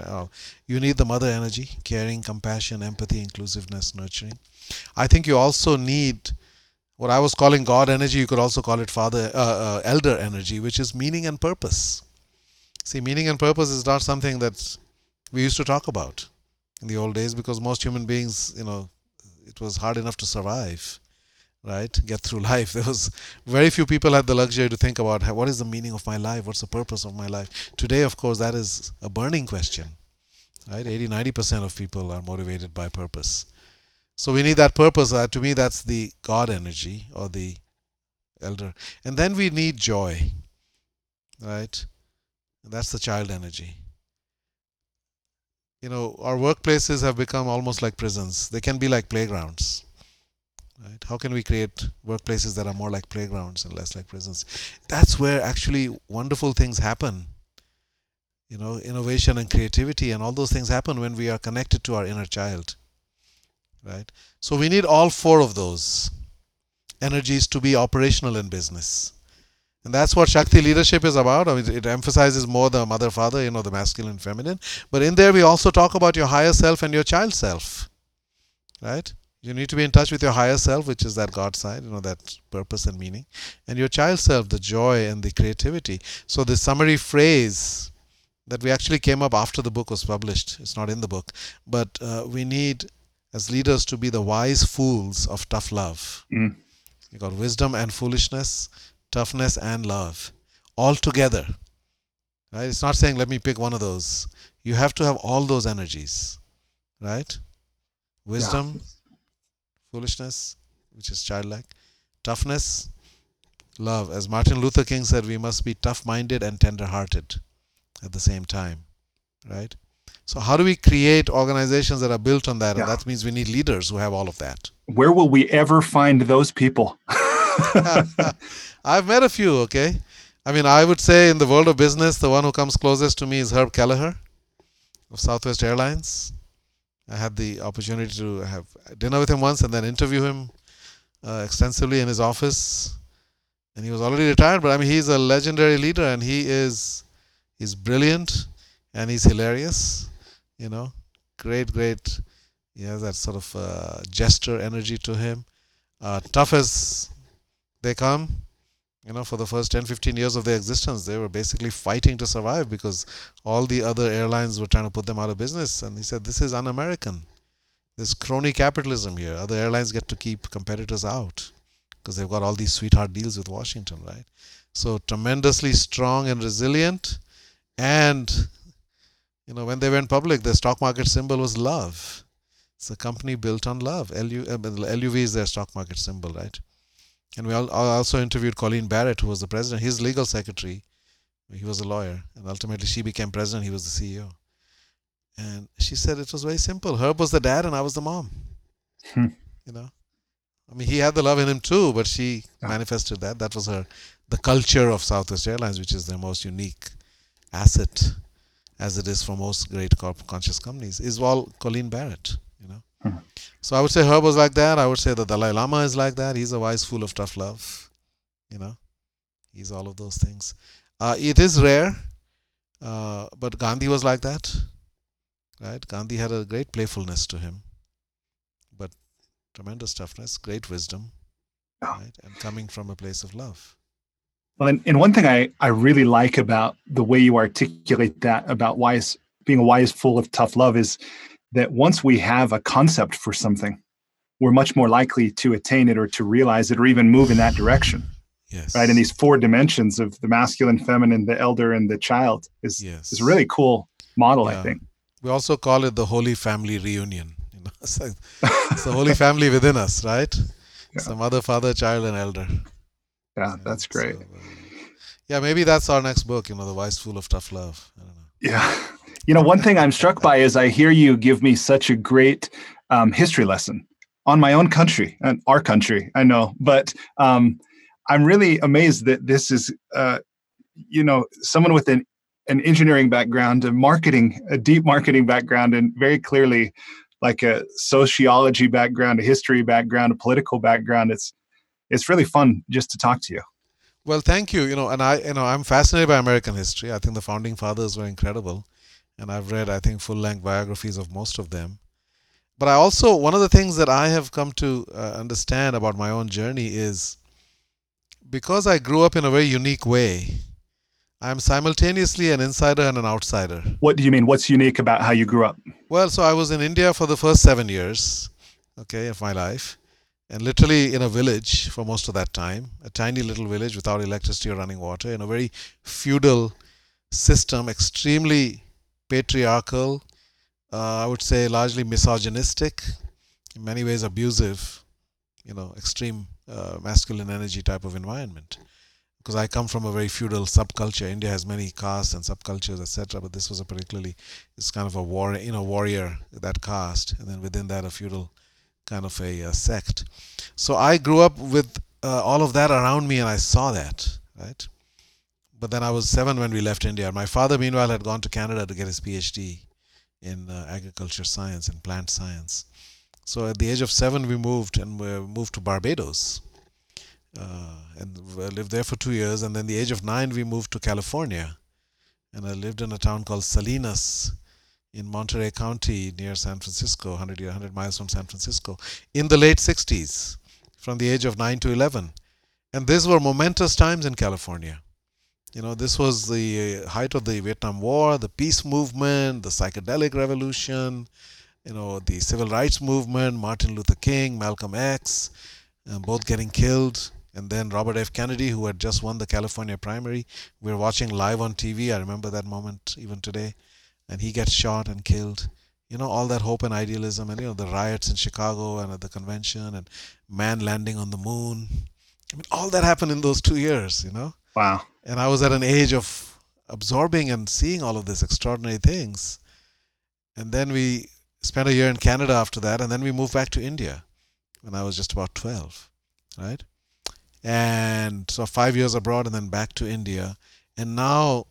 You need the mother energy, caring, compassion, empathy, inclusiveness, nurturing. I think you also need what I was calling God energy, you could also call it father, uh, uh, elder energy, which is meaning and purpose. See, meaning and purpose is not something that we used to talk about in the old days because most human beings, you know, it was hard enough to survive right? Get through life. There was very few people had the luxury to think about what is the meaning of my life? What's the purpose of my life? Today of course that is a burning question right? 80 90% of people are motivated by purpose so we need that purpose uh, to me that's the god energy or the elder. And then we need joy right? And that's the child energy. You know our workplaces have become almost like prisons. They can be like playgrounds right? How can we create workplaces that are more like playgrounds and less like prisons? That's where actually wonderful things happen. You know innovation and creativity and all those things happen when we are connected to our inner child right so we need all four of those energies to be operational in business and that's what Shakti leadership is about. I mean, it emphasizes more the mother, father, you know, the masculine, feminine. But in there, we also talk about your higher self and your child self, right? You need to be in touch with your higher self, which is that God side, you know, that purpose and meaning, and your child self, the joy and the creativity. So the summary phrase that we actually came up after the book was published. It's not in the book, but uh, we need as leaders to be the wise fools of tough love. Mm. You got wisdom and foolishness, toughness and love, all together. Right? It's not saying let me pick one of those. You have to have all those energies, right? Wisdom. Yeah foolishness, which is childlike, toughness, love. As Martin Luther King said, we must be tough minded and tender hearted at the same time, right? So, how do we create organizations that are built on that? Yeah. And that means we need leaders who have all of that. Where will we ever find those people? I've met a few, okay? I mean, I would say in the world of business, the one who comes closest to me is Herb Kelleher of Southwest Airlines. I had the opportunity to have dinner with him once and then interview him uh, extensively in his office. And he was already retired, but I mean, he's a legendary leader and he is he's brilliant and he's hilarious. You know, great, great. He has that sort of uh, gesture energy to him. Uh, tough as they come, you know, for the first 10, 15 years of their existence, they were basically fighting to survive because all the other airlines were trying to put them out of business. And he said, This is un American. There's crony capitalism here. Other airlines get to keep competitors out because they've got all these sweetheart deals with Washington, right? So tremendously strong and resilient. And, you know, when they went public, the stock market symbol was love. It's a company built on love. LU, uh, LUV is their stock market symbol, right? And we also interviewed Colleen Barrett, who was the president, his legal secretary. He was a lawyer, and ultimately she became president. He was the CEO. And she said it was very simple. Herb was the dad, and I was the mom. Hmm. You know, I mean, he had the love in him too, but she yeah. manifested that. That was her, the culture of Southwest Airlines, which is their most unique asset, as it is for most great conscious companies, is all Colleen Barrett. You know. Hmm. So I would say Herb was like that. I would say the Dalai Lama is like that. He's a wise fool of tough love. You know, he's all of those things. Uh, it is rare, uh, but Gandhi was like that. Right? Gandhi had a great playfulness to him, but tremendous toughness, great wisdom, right? and coming from a place of love. Well, and, and one thing I, I really like about the way you articulate that about wise being a wise fool of tough love is that once we have a concept for something, we're much more likely to attain it or to realize it or even move in that direction. Yes. right? And these four dimensions of the masculine, feminine, the elder, and the child is Yes. is a really cool model, I think. We also call it the Holy Family Reunion. You know, it's, like, it's the Holy Family within us, right? Yeah. So mother, father, child, and elder. Yeah, that's great. so, uh, yeah, maybe that's our next book. You know, the wise fool of tough love. I don't know. Yeah. You know, one thing I'm struck by is I hear you give me such a great um, history lesson on my own country and our country. I know, but um, I'm really amazed that this is, uh, you know, someone with an an engineering background, a marketing, a deep marketing background, and very clearly like a sociology background, a history background, a political background. It's it's really fun just to talk to you. Well, thank you. You know, and I, you know, I'm fascinated by American history. I think the founding fathers were incredible, and I've read, I think, full-length biographies of most of them. But I also, one of the things that I have come to uh, understand about my own journey is because I grew up in a very unique way. I'm simultaneously an insider and an outsider. What do you mean? What's unique about how you grew up? Well, so I was in India for the first seven years, okay, of my life, and literally in a village for most of that time, a tiny little village without electricity or running water, in a very feudal system, extremely patriarchal, uh, I would say largely misogynistic, in many ways abusive, you know, extreme uh, masculine energy type of environment. Because I come from a very feudal subculture. India has many castes and subcultures, etc. But this was a particularly it's kind of a war, you know, warrior that caste, and then within that a feudal kind of a uh, sect. So I grew up with uh, all of that around me, and I saw that, right? But then I was seven when we left India. My father, meanwhile, had gone to Canada to get his PhD in uh, agriculture science and plant science. So at the age of seven, we moved and we moved to Barbados. Uh, and lived there for two years. And then the age of nine, we moved to California. And I lived in a town called Salinas in Monterey County near San Francisco, 100, 100 miles from San Francisco, in the late 60s, from the age of 9 to 11. And these were momentous times in California. You know, this was the height of the Vietnam War, the peace movement, the psychedelic revolution, you know, the civil rights movement, Martin Luther King, Malcolm X, um, both getting killed. And then Robert F. Kennedy, who had just won the California primary. We were watching live on TV. I remember that moment even today. And he gets shot and killed. You know, all that hope and idealism, and, you know, the riots in Chicago and at the convention, and man landing on the moon. I mean, all that happened in those two years, you know? Wow. and I was at an age of absorbing and seeing all of these extraordinary things. And then we spent a year in Canada after that, and then we moved back to India when I was just about 12, right? And so five years abroad and then back to India. And now,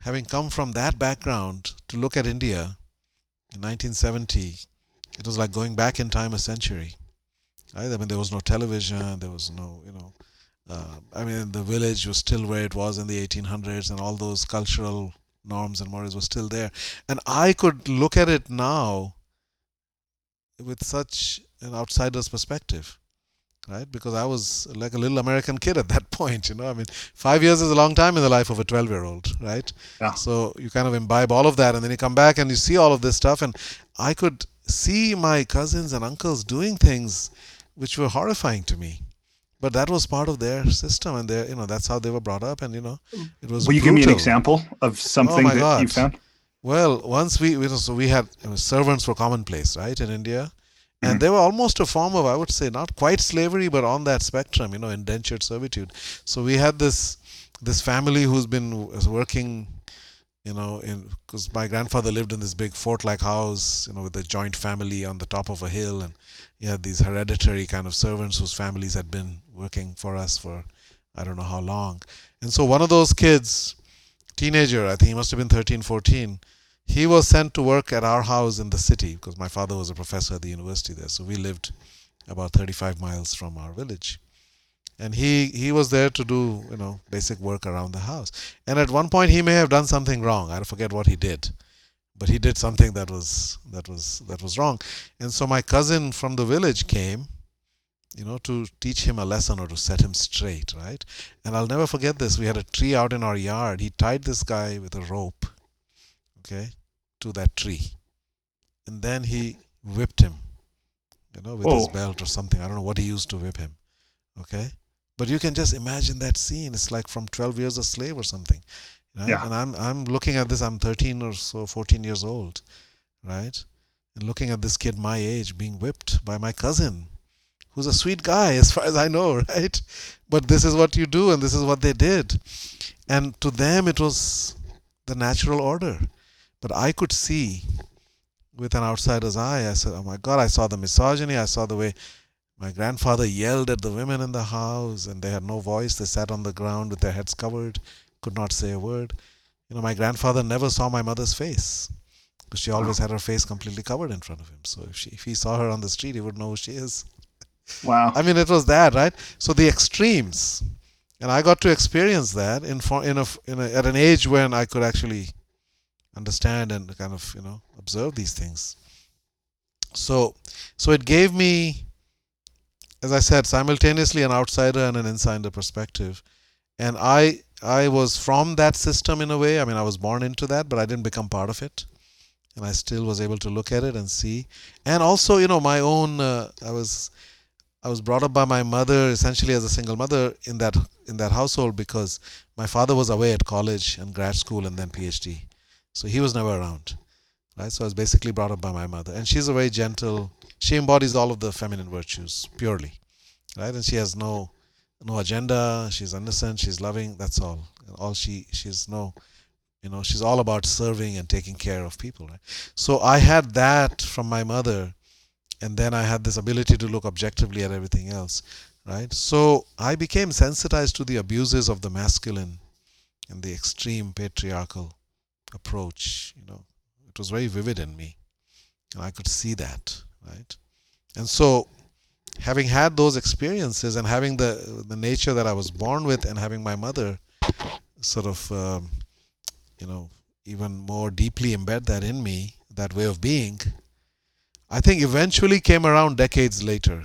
having come from that background to look at India in 1970, it was like going back in time a century. Right? I mean, there was no television, there was no, you know, uh, I mean, the village was still where it was in the 1800s, and all those cultural norms and mores were still there. And I could look at it now with such an outsider's perspective, right? Because I was like a little American kid at that point, you know. I mean, five years is a long time in the life of a 12 year old, right? Yeah. So you kind of imbibe all of that, and then you come back and you see all of this stuff. And I could see my cousins and uncles doing things which were horrifying to me but that was part of their system and their you know that's how they were brought up and you know it was Will you give me an example of oh something my that you God. found? well once we you know, so we had you know, servants were commonplace right in india and Mhm. they were almost a form of i would say not quite slavery but on that spectrum you know indentured servitude. So we had this this family who's been working you know in because my grandfather lived in this big fort like house you know with a joint family on the top of a hill. And he had these hereditary kind of servants whose families had been working for us for i don't know how long. And so one of those kids teenager i think he must have been 13 14 he was sent to work at our house in the city because my father was a professor at the university there. So we lived about 35 miles from our village. And he he was there to do you know basic work around the house. And at one point he may have done something wrong. I forget what he did. But he did something that was that was that was wrong. And so my cousin from the village came you know to teach him a lesson or to set him straight right? And i'll never forget this. We had a tree out in our yard. He tied this guy with a rope okay to that tree and then he whipped him you know with his oh. belt or something i don't know what he used to whip him okay But you can just imagine that scene. It's like from 12 years a slave or something. Yeah. And I'm I'm looking at this. I'm 13 or so, 14 years old, right? And looking at this kid my age being whipped by my cousin, who's a sweet guy as far as I know, right? But this is what you do, and this is what they did. And to them, it was the natural order. But I could see with an outsider's eye, I said, Oh my God, I saw the misogyny. I saw the way my grandfather yelled at the women in the house, and they had no voice. They sat on the ground with their heads covered, could not say a word. You know, my grandfather never saw my mother's face because she always had her face completely covered in front of him. So if, she, if he saw her on the street, he would know who she is. Wow. I mean, it was that, right? So the extremes, and I got to experience that in for, in a, in a at an age when I could actually understand and kind of you know observe these things. So so it gave me, as I said, simultaneously an outsider and an insider perspective, and I I was from that system in a way. I mean, I was born into that, but I didn't become part of it and I still was able to look at it and see. And also, you know, my own. Uh, I was I was brought up by my mother essentially as a single mother in that in that household because my father was away at college and grad school and then PhD, so he was never around. Right, so I was basically brought up by my mother, and she's a very gentle. She embodies all of the feminine virtues purely, right? And she has no no agenda. She's innocent. She's loving. That's all. All she she's no you know she's all about serving and taking care of people right so i had that from my mother and then i had this ability to look objectively at everything else right so i became sensitized to the abuses of the masculine and the extreme patriarchal approach you know it was very vivid in me and i could see that right and so having had those experiences and having the the nature that i was born with and having my mother sort of um, you know, even more deeply embed that in me, that way of being, I think eventually came around decades later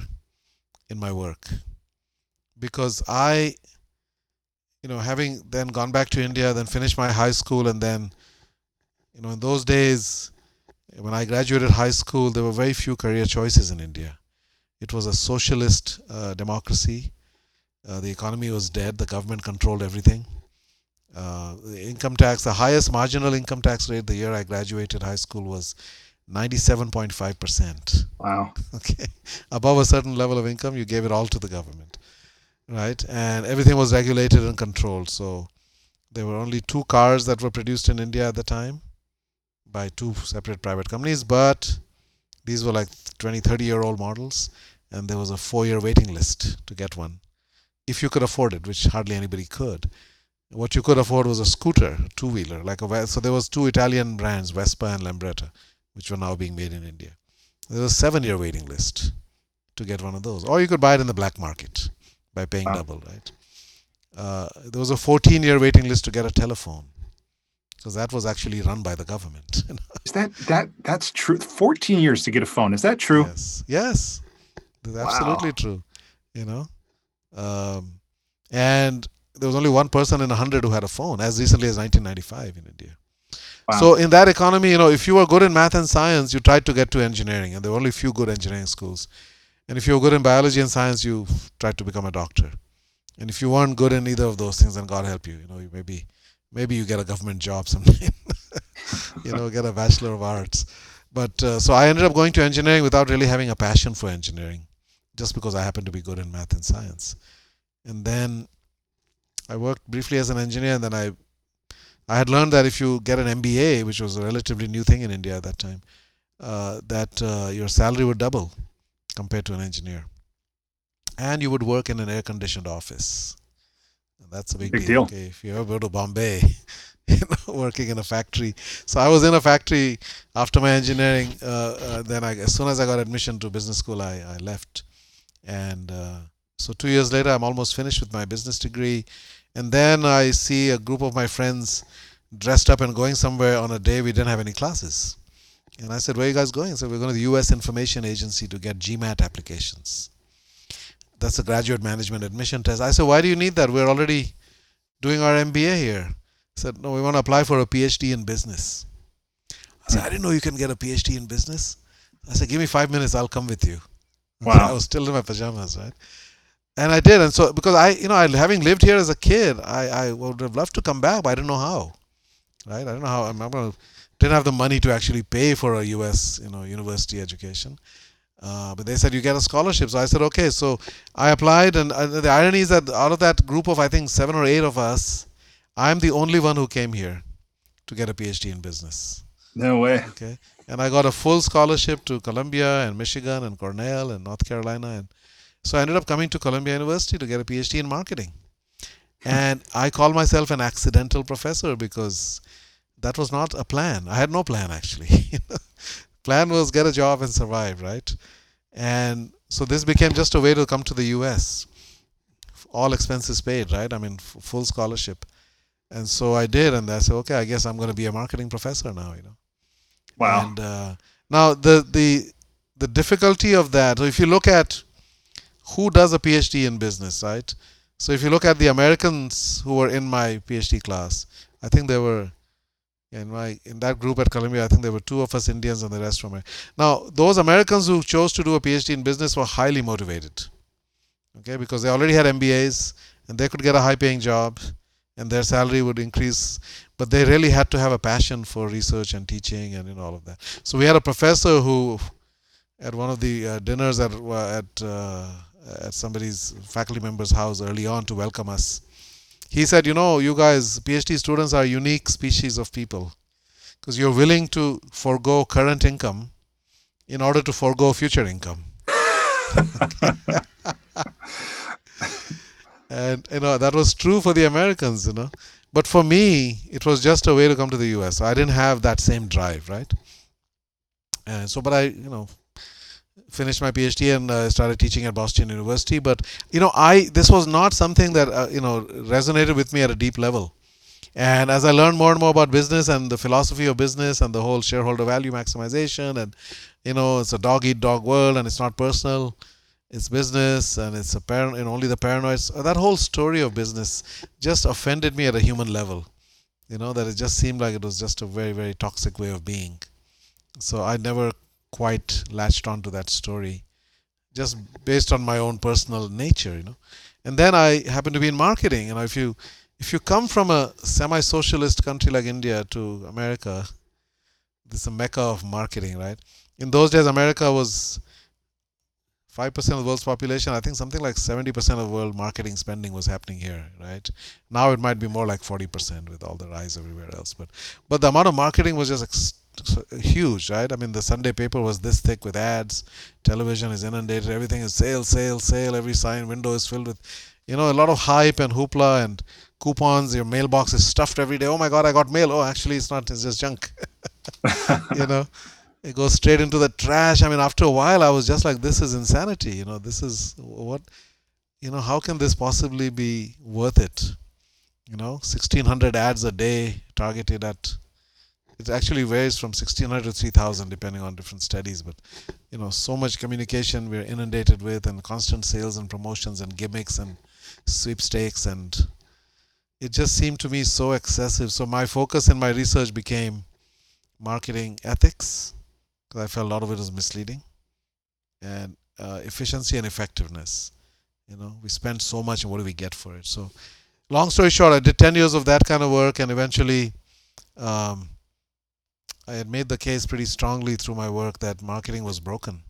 in my work. Because I, you know, having then gone back to India, then finished my high school, and then, you know, in those days, when I graduated high school, there were very few career choices in India. It was a socialist uh, democracy. Uh, the economy was dead. The government controlled everything uh, the income tax, the highest marginal income tax rate the year I graduated high school was 97.5%. Wow. Okay. Above a certain level of income, you gave it all to the government. Right? And everything was regulated and controlled. So there were only two cars that were produced in India at the time by two separate private companies, but these were like 20, 30 year old models, and there was a four year waiting list to get one if you could afford it, which hardly anybody could what you could afford was a scooter, two wheeler, like a so there was two Italian brands, Vespa and Lambretta, which were now being made in India. There was a seven year waiting list to get one of those, or you could buy it in the black market by paying Wow. double, right? Uh, there was a 14 year waiting list to get a telephone because that was actually run by the government. Is that that that's true? 14 years to get a phone. Is that true? Yes, yes, that's Wow. absolutely true. You know, um, and there was only one person in a hundred who had a phone as recently as 1995 in India. Wow. So in that economy, you know, if you were good in math and science, you tried to get to engineering, and there were only few good engineering schools. And if you were good in biology and science, you tried to become a doctor. And if you weren't good in either of those things, then God help you. You know, you maybe maybe you get a government job someday. you know, get a bachelor of arts. But uh, so I ended up going to engineering without really having a passion for engineering, just because I happened to be good in math and science. And then I worked briefly as an engineer, and then I I had learned that if you get an MBA, which was a relatively new thing in India at that time, uh, that uh, your salary would double compared to an engineer, and you would work in an air-conditioned office. And that's a big, Big deal. Okay, if you ever go to Bombay, you know, working in a factory. So I was in a factory after my engineering. Uh, uh, then I, as soon as I got admission to business school, I, I left, and uh, so two years later, I'm almost finished with my business degree. And then I see a group of my friends dressed up and going somewhere on a day we didn't have any classes. And I said, Where are you guys going? So we're going to the US Information Agency to get GMAT applications. That's a graduate management admission test. I said, Why do you need that? We're already doing our MBA here. I said, No, we want to apply for a PhD in business. I said, I didn't know you can get a PhD in business. I said, Give me five minutes, I'll come with you. Wow. I was still in my pajamas, right? and I did, and so because I, you know, I, having lived here as a kid, I, I would have loved to come back, but I didn't know how. Right? I don't know how. I'm not gonna, didn't have the money to actually pay for a U.S. you know university education. Uh, but they said you get a scholarship, so I said okay. So I applied, and uh, the irony is that out of that group of I think seven or eight of us, I'm the only one who came here to get a PhD in business. No way. Okay, and I got a full scholarship to Columbia and Michigan and Cornell and North Carolina, and so I ended up coming to Columbia University to get a PhD in marketing. And I call myself an accidental professor because that was not a plan. I had no plan actually. plan was get a job and survive, right? And so this became just a way to come to the US. All expenses paid, right? I mean, f- full scholarship. And so I did, and I said, okay, I guess I'm going to be a marketing professor now, you know. Wow. And uh, now the the the difficulty of that. So if you look at who does a PhD in business, right? So if you look at the Americans who were in my PhD class, I think there were in my in that group at Columbia, I think there were two of us Indians and the rest from it. Now those Americans who chose to do a PhD in business were highly motivated, okay, because they already had MBAs and they could get a high-paying job, and their salary would increase. But they really had to have a passion for research and teaching and you know, all of that. So we had a professor who, at one of the uh, dinners at at uh, at somebody's faculty member's house early on to welcome us he said, you know, you guys, PhD students are unique species of people because you're willing to forego current income in order to forego future income. and you know that was true for the Americans, you know. But for me, it was just a way to come to the US. I didn't have that same drive, right? And so, but I, you know, finished my PhD and uh, started teaching at Boston University. But you know, I this was not something that uh, you know resonated with me at a deep level. And as I learned more and more about business and the philosophy of business and the whole shareholder value maximization, and you know, it's a dog eat dog world, and it's not personal, it's business, and it's a parent, and only the paranoids. That whole story of business just offended me at a human level. You know, that it just seemed like it was just a very, very toxic way of being. So I never quite latched onto that story just based on my own personal nature you know. And then i happen to be in marketing you know if you if you come from a semi-socialist country like india to america this is a mecca of marketing right? In those days america was 5% of the world's population. I think something like 70% of world marketing spending was happening here right? Now it might be more like 40% with all the rise everywhere else but but the amount of marketing was just huge, right? I mean, the Sunday paper was this thick with ads. Television is inundated. Everything is sale, sale, sale. Every sign window is filled with, you know, a lot of hype and hoopla and coupons. Your mailbox is stuffed every day. Oh my God, I got mail. Oh, actually, it's not. It's just junk. you know, it goes straight into the trash. I mean, after a while, I was just like, this is insanity. You know, this is what, you know, how can this possibly be worth it? You know, 1600 ads a day targeted at it actually varies from 1600 to 3000 depending on different studies but you know so much communication we're inundated with and constant sales and promotions and gimmicks and sweepstakes and it just seemed to me so excessive. So my focus in my research became marketing ethics because i felt a lot of it was misleading and uh, efficiency and effectiveness. You know we spend so much and what do we get for it? So long story short i did 10 years of that kind of work and eventually um, I had made the case pretty strongly through my work that marketing was broken.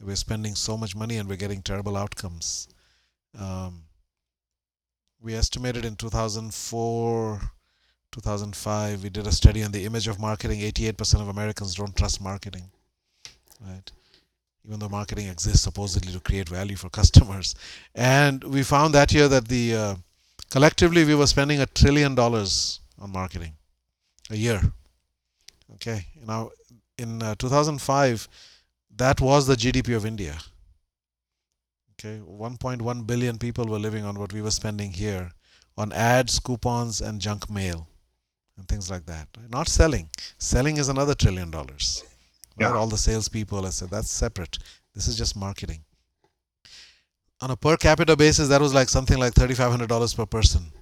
We're spending so much money and we're getting terrible outcomes. Um, we estimated in 2004, 2005, we did a study on the image of marketing. 88% of Americans don't trust marketing, right? Even though marketing exists supposedly to create value for customers. And we found that year that the uh, collectively we were spending a trillion dollars on marketing a year Okay, now in uh, 2005, that was the GDP of India. Okay, 1.1 billion people were living on what we were spending here on ads, coupons, and junk mail, and things like that. Not selling. Selling is another trillion dollars. Yeah. All the salespeople, I said that's separate. This is just marketing. On a per capita basis, that was like something like $3,500 per person,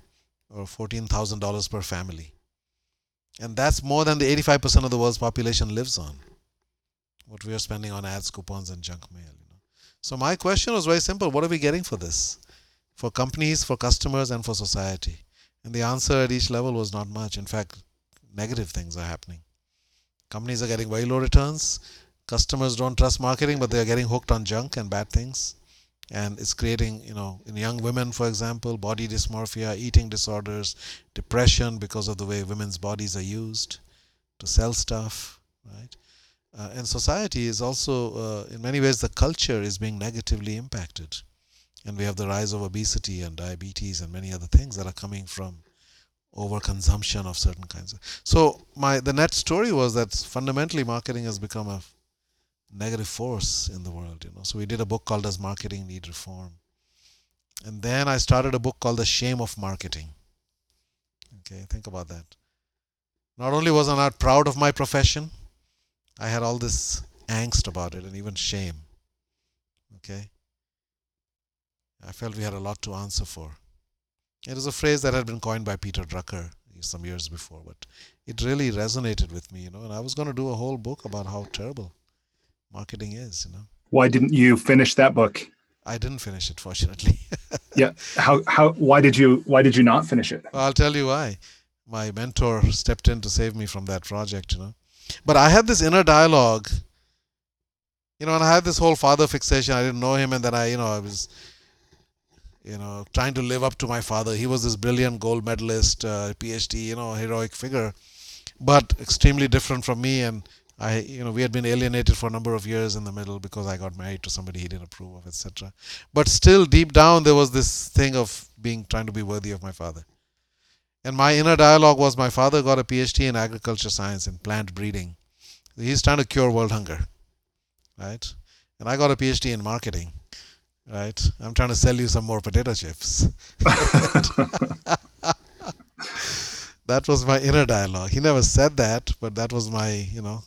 or $14,000 per family. And that's more than the 85% of the world's population lives on. What we are spending on ads, coupons, and junk mail. You know. So my question was very simple: What are we getting for this? for companies, for customers, and for society? And the answer at each level was not much. In fact, negative things are happening. Companies are getting very low returns. Customers don't trust marketing, but they're getting hooked on junk and bad things. And it's creating, you know, in young women, for example, body dysmorphia, eating disorders, depression because of the way women's bodies are used to sell stuff, right? Uh, and society is also, uh, in many ways, the culture is being negatively impacted. And we have the rise of obesity and diabetes and many other things that are coming from overconsumption of certain kinds of. So my the net story was that fundamentally marketing has become a negative force in the world. You know, so we did a book called "Does Marketing Need Reform?" And then I started a book called "The Shame of Marketing." Okay, think about that. Not only was I not proud of my profession, I had all this angst about it and even shame. Okay. I felt we had a lot to answer for. It is a phrase that had been coined by Peter Drucker some years before, but it really resonated with me, you know. And I was going to do a whole book about how terrible marketing is, you know. Why didn't you finish that book? I didn't finish it, fortunately. yeah. How how why did you why did you not finish it? I'll tell you why. My mentor stepped in to save me from that project, you know. But I had this inner dialogue, you know, and I had this whole father fixation. I didn't know him, and then I, you know, I was, you know, trying to live up to my father. He was this brilliant gold medalist, uh, PhD, you know, heroic figure, but extremely different from me. And I, you know, we had been alienated for a number of years in the middle because I got married to somebody he didn't approve of, etc. But still, deep down, there was this thing of being trying to be worthy of my father. And my inner dialogue was my father got a PhD in agriculture science and plant breeding. He's trying to cure world hunger, right? And I got a PhD in marketing, right? I'm trying to sell you some more potato chips. that was my inner dialogue. He never said that, but that was my, you know,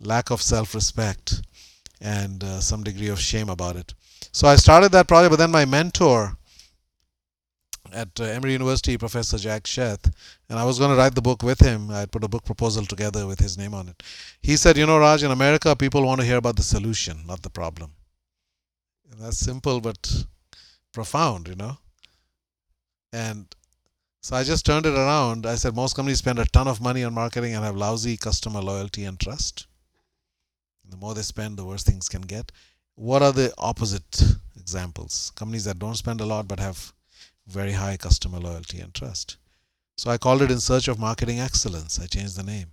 lack of self respect and uh, some degree of shame about it. So I started that project, but then my mentor, at uh, Emory University, Professor Jag Sheth, and I was going to write the book with him. I put a book proposal together with his name on it. He said, You know, Raj, in America, people want to hear about the solution, not the problem. And that's simple but profound, you know. And so I just turned it around. I said, Most companies spend a ton of money on marketing and have lousy customer loyalty and trust. The more they spend, the worse things can get. What are the opposite examples? Companies that don't spend a lot but have very high customer loyalty and trust. So I called it In Search of Marketing Excellence. I changed the name.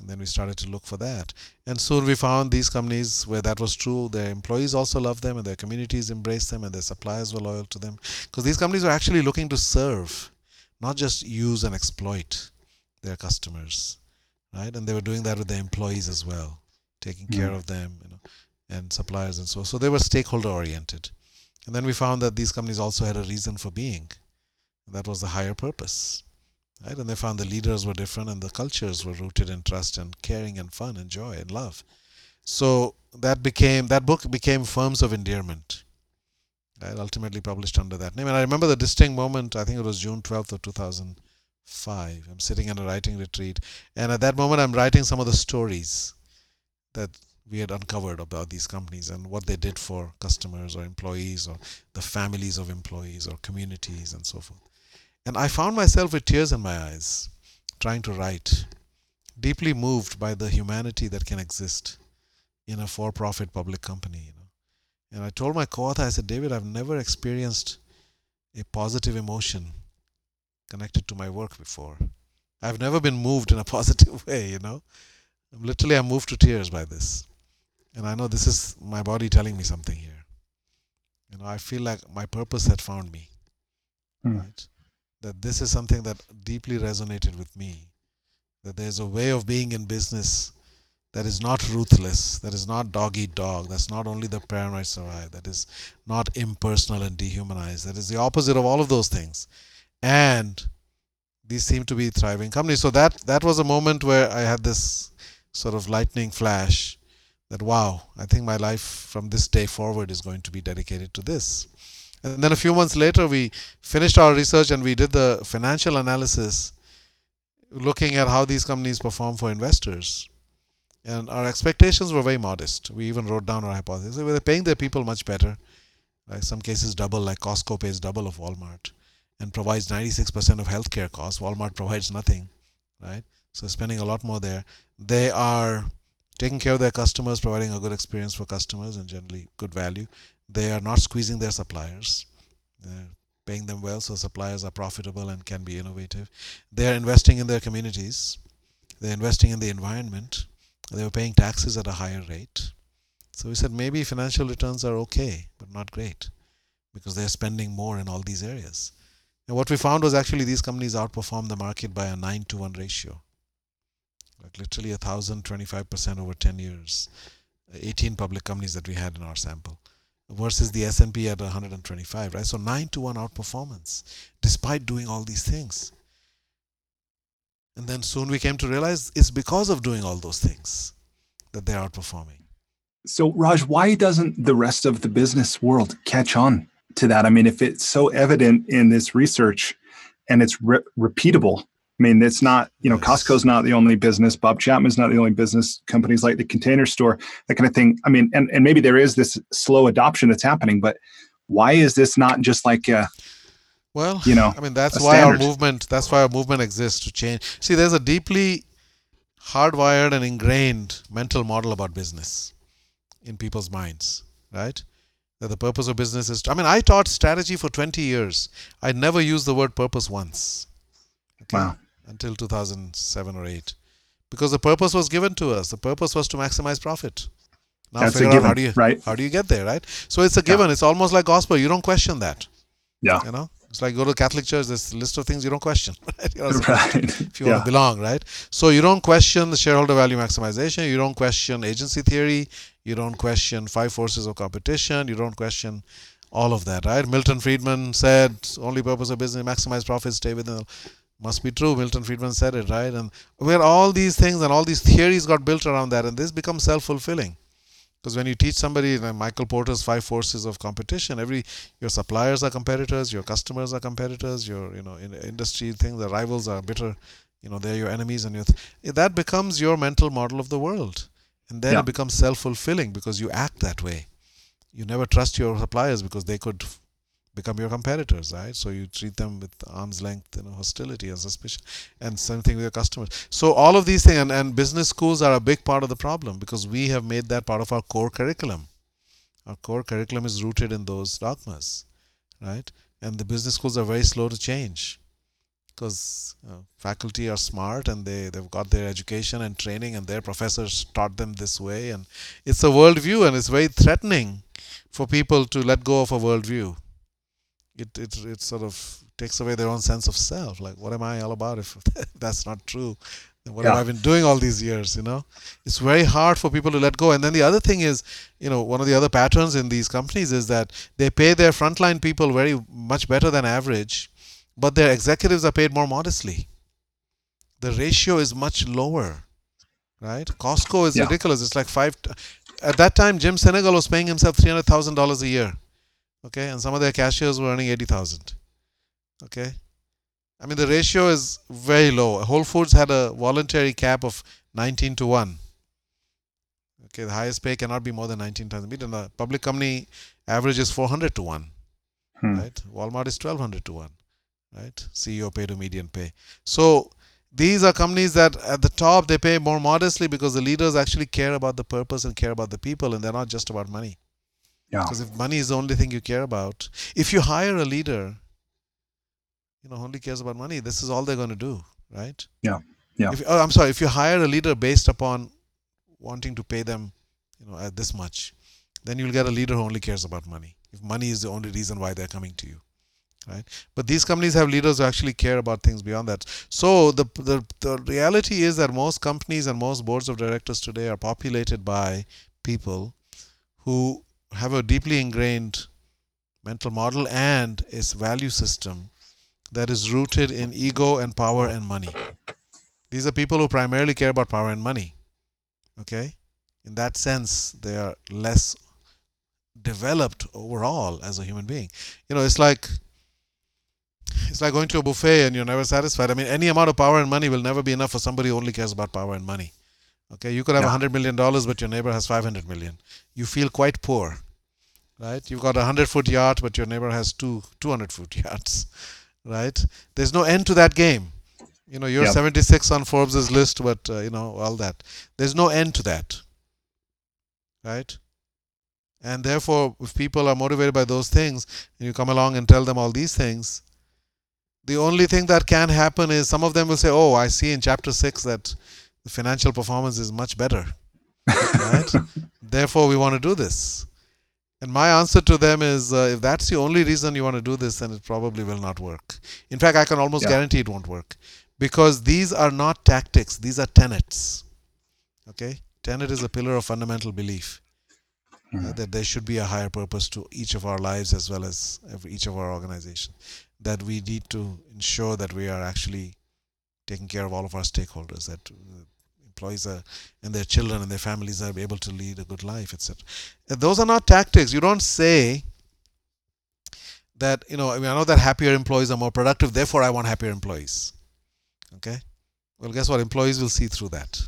And then we started to look for that. And soon we found these companies where that was true. Their employees also loved them and their communities embraced them and their suppliers were loyal to them. Because these companies were actually looking to serve, not just use and exploit their customers. Right? And they were doing that with their employees as well, taking mm. care of them, you know, and suppliers and so on. So they were stakeholder oriented. And then we found that these companies also had a reason for being. That was the higher purpose. Right? And they found the leaders were different and the cultures were rooted in trust and caring and fun and joy and love. So that became that book became Firms of Endearment. Right? Ultimately published under that name. And I remember the distinct moment, I think it was June 12th of 2005. I'm sitting in a writing retreat. And at that moment, I'm writing some of the stories that we had uncovered about these companies and what they did for customers or employees or the families of employees or communities and so forth. And I found myself with tears in my eyes trying to write, deeply moved by the humanity that can exist in a for profit public company. You know. And I told my co author, I said, David, I've never experienced a positive emotion connected to my work before. I've never been moved in a positive way, you know. Literally, I'm moved to tears by this. And I know this is my body telling me something here. You know, I feel like my purpose had found me. Mm. Right? That this is something that deeply resonated with me. That there's a way of being in business that is not ruthless, that is not dog eat dog, that's not only the paranoid survive, that is not impersonal and dehumanized, that is the opposite of all of those things. And these seem to be thriving companies. So that that was a moment where I had this sort of lightning flash that wow, I think my life from this day forward is going to be dedicated to this. And then a few months later, we finished our research and we did the financial analysis looking at how these companies perform for investors. And our expectations were very modest. We even wrote down our hypothesis. They were paying their people much better. Like some cases double, like Costco pays double of Walmart and provides 96% of healthcare costs. Walmart provides nothing, right? So spending a lot more there. They are taking care of their customers, providing a good experience for customers and generally good value. They are not squeezing their suppliers. They're paying them well so suppliers are profitable and can be innovative. They are investing in their communities. They're investing in the environment. They were paying taxes at a higher rate. So we said maybe financial returns are okay, but not great because they're spending more in all these areas. And what we found was actually these companies outperformed the market by a 9 to 1 ratio. Like literally 1025% over 10 years. 18 public companies that we had in our sample versus the S&P at 125, right? So 9 to 1 outperformance despite doing all these things. And then soon we came to realize it's because of doing all those things that they're outperforming. So, Raj, why doesn't the rest of the business world catch on to that? I mean, if it's so evident in this research and it's re- repeatable, I mean, it's not, you know. Costco's not the only business, Bob Chapman's not the only business, companies like the container store, that kind of thing. I mean, and, and maybe there is this slow adoption that's happening, but why is this not just like a, well, you know, I mean, that's why standard. our movement, that's why our movement exists to change. See, there's a deeply hardwired and ingrained mental model about business in people's minds, right? That the purpose of business is. To, I mean, I taught strategy for 20 years. I never used the word purpose once. Okay? Wow. Until 2007 or 8. Because the purpose was given to us. The purpose was to maximize profit. Now That's figure given, out how do you right? how do you get there, right? So it's a given. Yeah. It's almost like gospel. You don't question that. Yeah. You know? It's like go to the Catholic church, there's a list of things you don't question. Right? You know, right. If you yeah. want to belong, right? So you don't question the shareholder value maximization, you don't question agency theory, you don't question five forces of competition, you don't question all of that, right? Milton Friedman said only purpose of business maximize profits, stay within the must be true. Milton Friedman said it, right? And where all these things and all these theories got built around that, and this becomes self fulfilling. Because when you teach somebody like Michael Porter's five forces of competition, every your suppliers are competitors, your customers are competitors, your you know in industry things, the rivals are bitter, you know they're your enemies, and you th- eh, that becomes your mental model of the world, and then yeah. it becomes self fulfilling because you act that way. You never trust your suppliers because they could become your competitors, right? So you treat them with arm's length, you know, hostility and suspicion, and same thing with your customers. So all of these things, and, and business schools are a big part of the problem because we have made that part of our core curriculum. Our core curriculum is rooted in those dogmas, right? And the business schools are very slow to change because faculty are smart and they, they've got their education and training and their professors taught them this way and it's a worldview and it's very threatening for people to let go of a worldview it, it, it sort of takes away their own sense of self. Like, what am I all about if that's not true? Then what yeah. have I been doing all these years? You know, it's very hard for people to let go. And then the other thing is, you know, one of the other patterns in these companies is that they pay their frontline people very much better than average, but their executives are paid more modestly. The ratio is much lower, right? Costco is yeah. ridiculous. It's like five. T- at that time, Jim Sinegal was paying himself three hundred thousand dollars a year okay? And some of their cashiers were earning 80000 okay? I mean the ratio is very low. Whole foods had a voluntary cap of 19 to 1 okay? The highest pay cannot be more than 19000 in the public company average is 400 to 1 hmm. right? Walmart is 1200 to 1 right? Ceo pay to median pay. So these are companies that at the top they pay more modestly because the leaders actually care about the purpose and care about the people and they're not just about money yeah. Because if money is the only thing you care about, if you hire a leader, you know, only cares about money, this is all they're going to do, right? Yeah. Yeah. If, oh, I'm sorry. If you hire a leader based upon wanting to pay them, you know, at this much, then you'll get a leader who only cares about money. If money is the only reason why they're coming to you, right? But these companies have leaders who actually care about things beyond that. So the the the reality is that most companies and most boards of directors today are populated by people who have a deeply ingrained mental model and its value system that is rooted in ego and power and money. These are people who primarily care about power and money. Okay? In that sense, they are less developed overall as a human being. You know, it's like it's like going to a buffet and you're never satisfied. I mean, any amount of power and money will never be enough for somebody who only cares about power and money. Okay, you could have a yeah. hundred million dollars, but your neighbor has five hundred million. You feel quite poor, right? You've got a 100 foot yacht, but your neighbor has two 200 foot yachts, right? There's no end to that game. You know, you're Yep. 76 on Forbes' list, but, uh, you know, all that. There's no end to that, right? And therefore, if people are motivated by those things, and you come along and tell them all these things, the only thing that can happen is some of them will say, Oh, I see in chapter six that the financial performance is much better. Right? Therefore, we want to do this. And my answer to them is uh, if that's the only reason you want to do this, then it probably will not work. In fact, I can almost Yeah. guarantee it won't work because these are not tactics, these are tenets. Okay? Tenet is a pillar of fundamental belief uh, Mhm. that there should be a higher purpose to each of our lives as well as every, each of our organizations. That we need to ensure that we are actually taking care of all of our stakeholders, that uh, employees are, and their children and their families are able to lead a good life, etc. Those are not tactics. You don't say that, you know, I, mean, I know that happier employees are more productive, therefore I want happier employees. Okay? Well, guess what? Employees will see through that.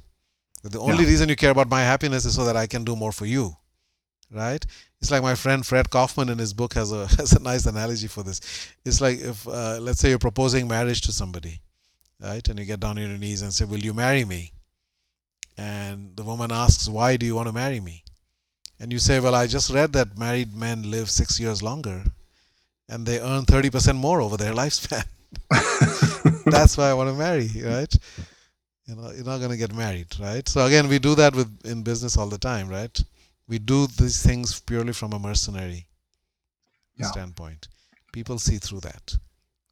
The only Yeah. reason you care about my happiness is so that I can do more for you right? It's like my friend Fred Kofman in his book has a has a nice analogy for this. It's like if uh, let's say you're proposing marriage to somebody, right? And you get down on your knees and say, "Will you marry me?" And the woman asks, "Why do you want to marry me?" And you say, "Well, I just read that married men live six years longer, and they earn thirty percent more over their lifespan. That's why I want to marry, right?" You know, you're not going to get married, right? So again, we do that with in business all the time, right? we do these things purely from a mercenary Yeah. standpoint. People see through that.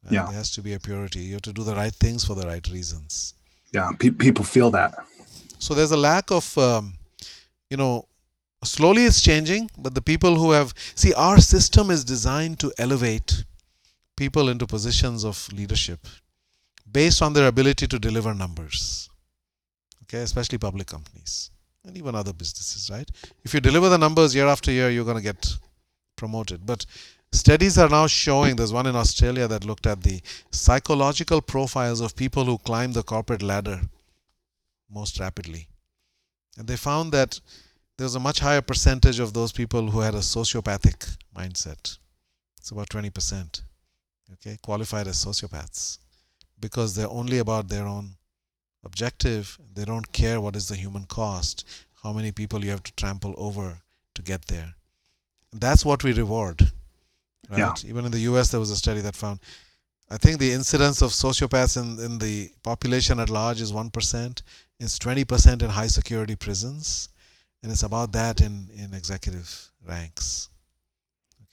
Yeah. There has to be a purity. You have to do the right things for the right reasons. yeah, pe- people feel that. So there's a lack of, um, you know, slowly it's changing, but the people who have, see, our system is designed to elevate people into positions of leadership based on their ability to deliver numbers. Okay, especially public companies and even other businesses, right? If you deliver the numbers year after year, you're going to get promoted. But studies are now showing there's one in Australia that looked at the psychological profiles of people who climb the corporate ladder most rapidly. And they found that there was a much higher percentage of those people who had a sociopathic mindset. It's about 20%, okay, qualified as sociopaths because they're only about their own objective. They don't care what is the human cost, how many people you have to trample over to get there. And that's what we reward. Right? Yeah. Even in the US, there was a study that found, I think the incidence of sociopaths in, in the population at large is 1%. It's 20% in high security prisons. And it's about that in, in executive ranks.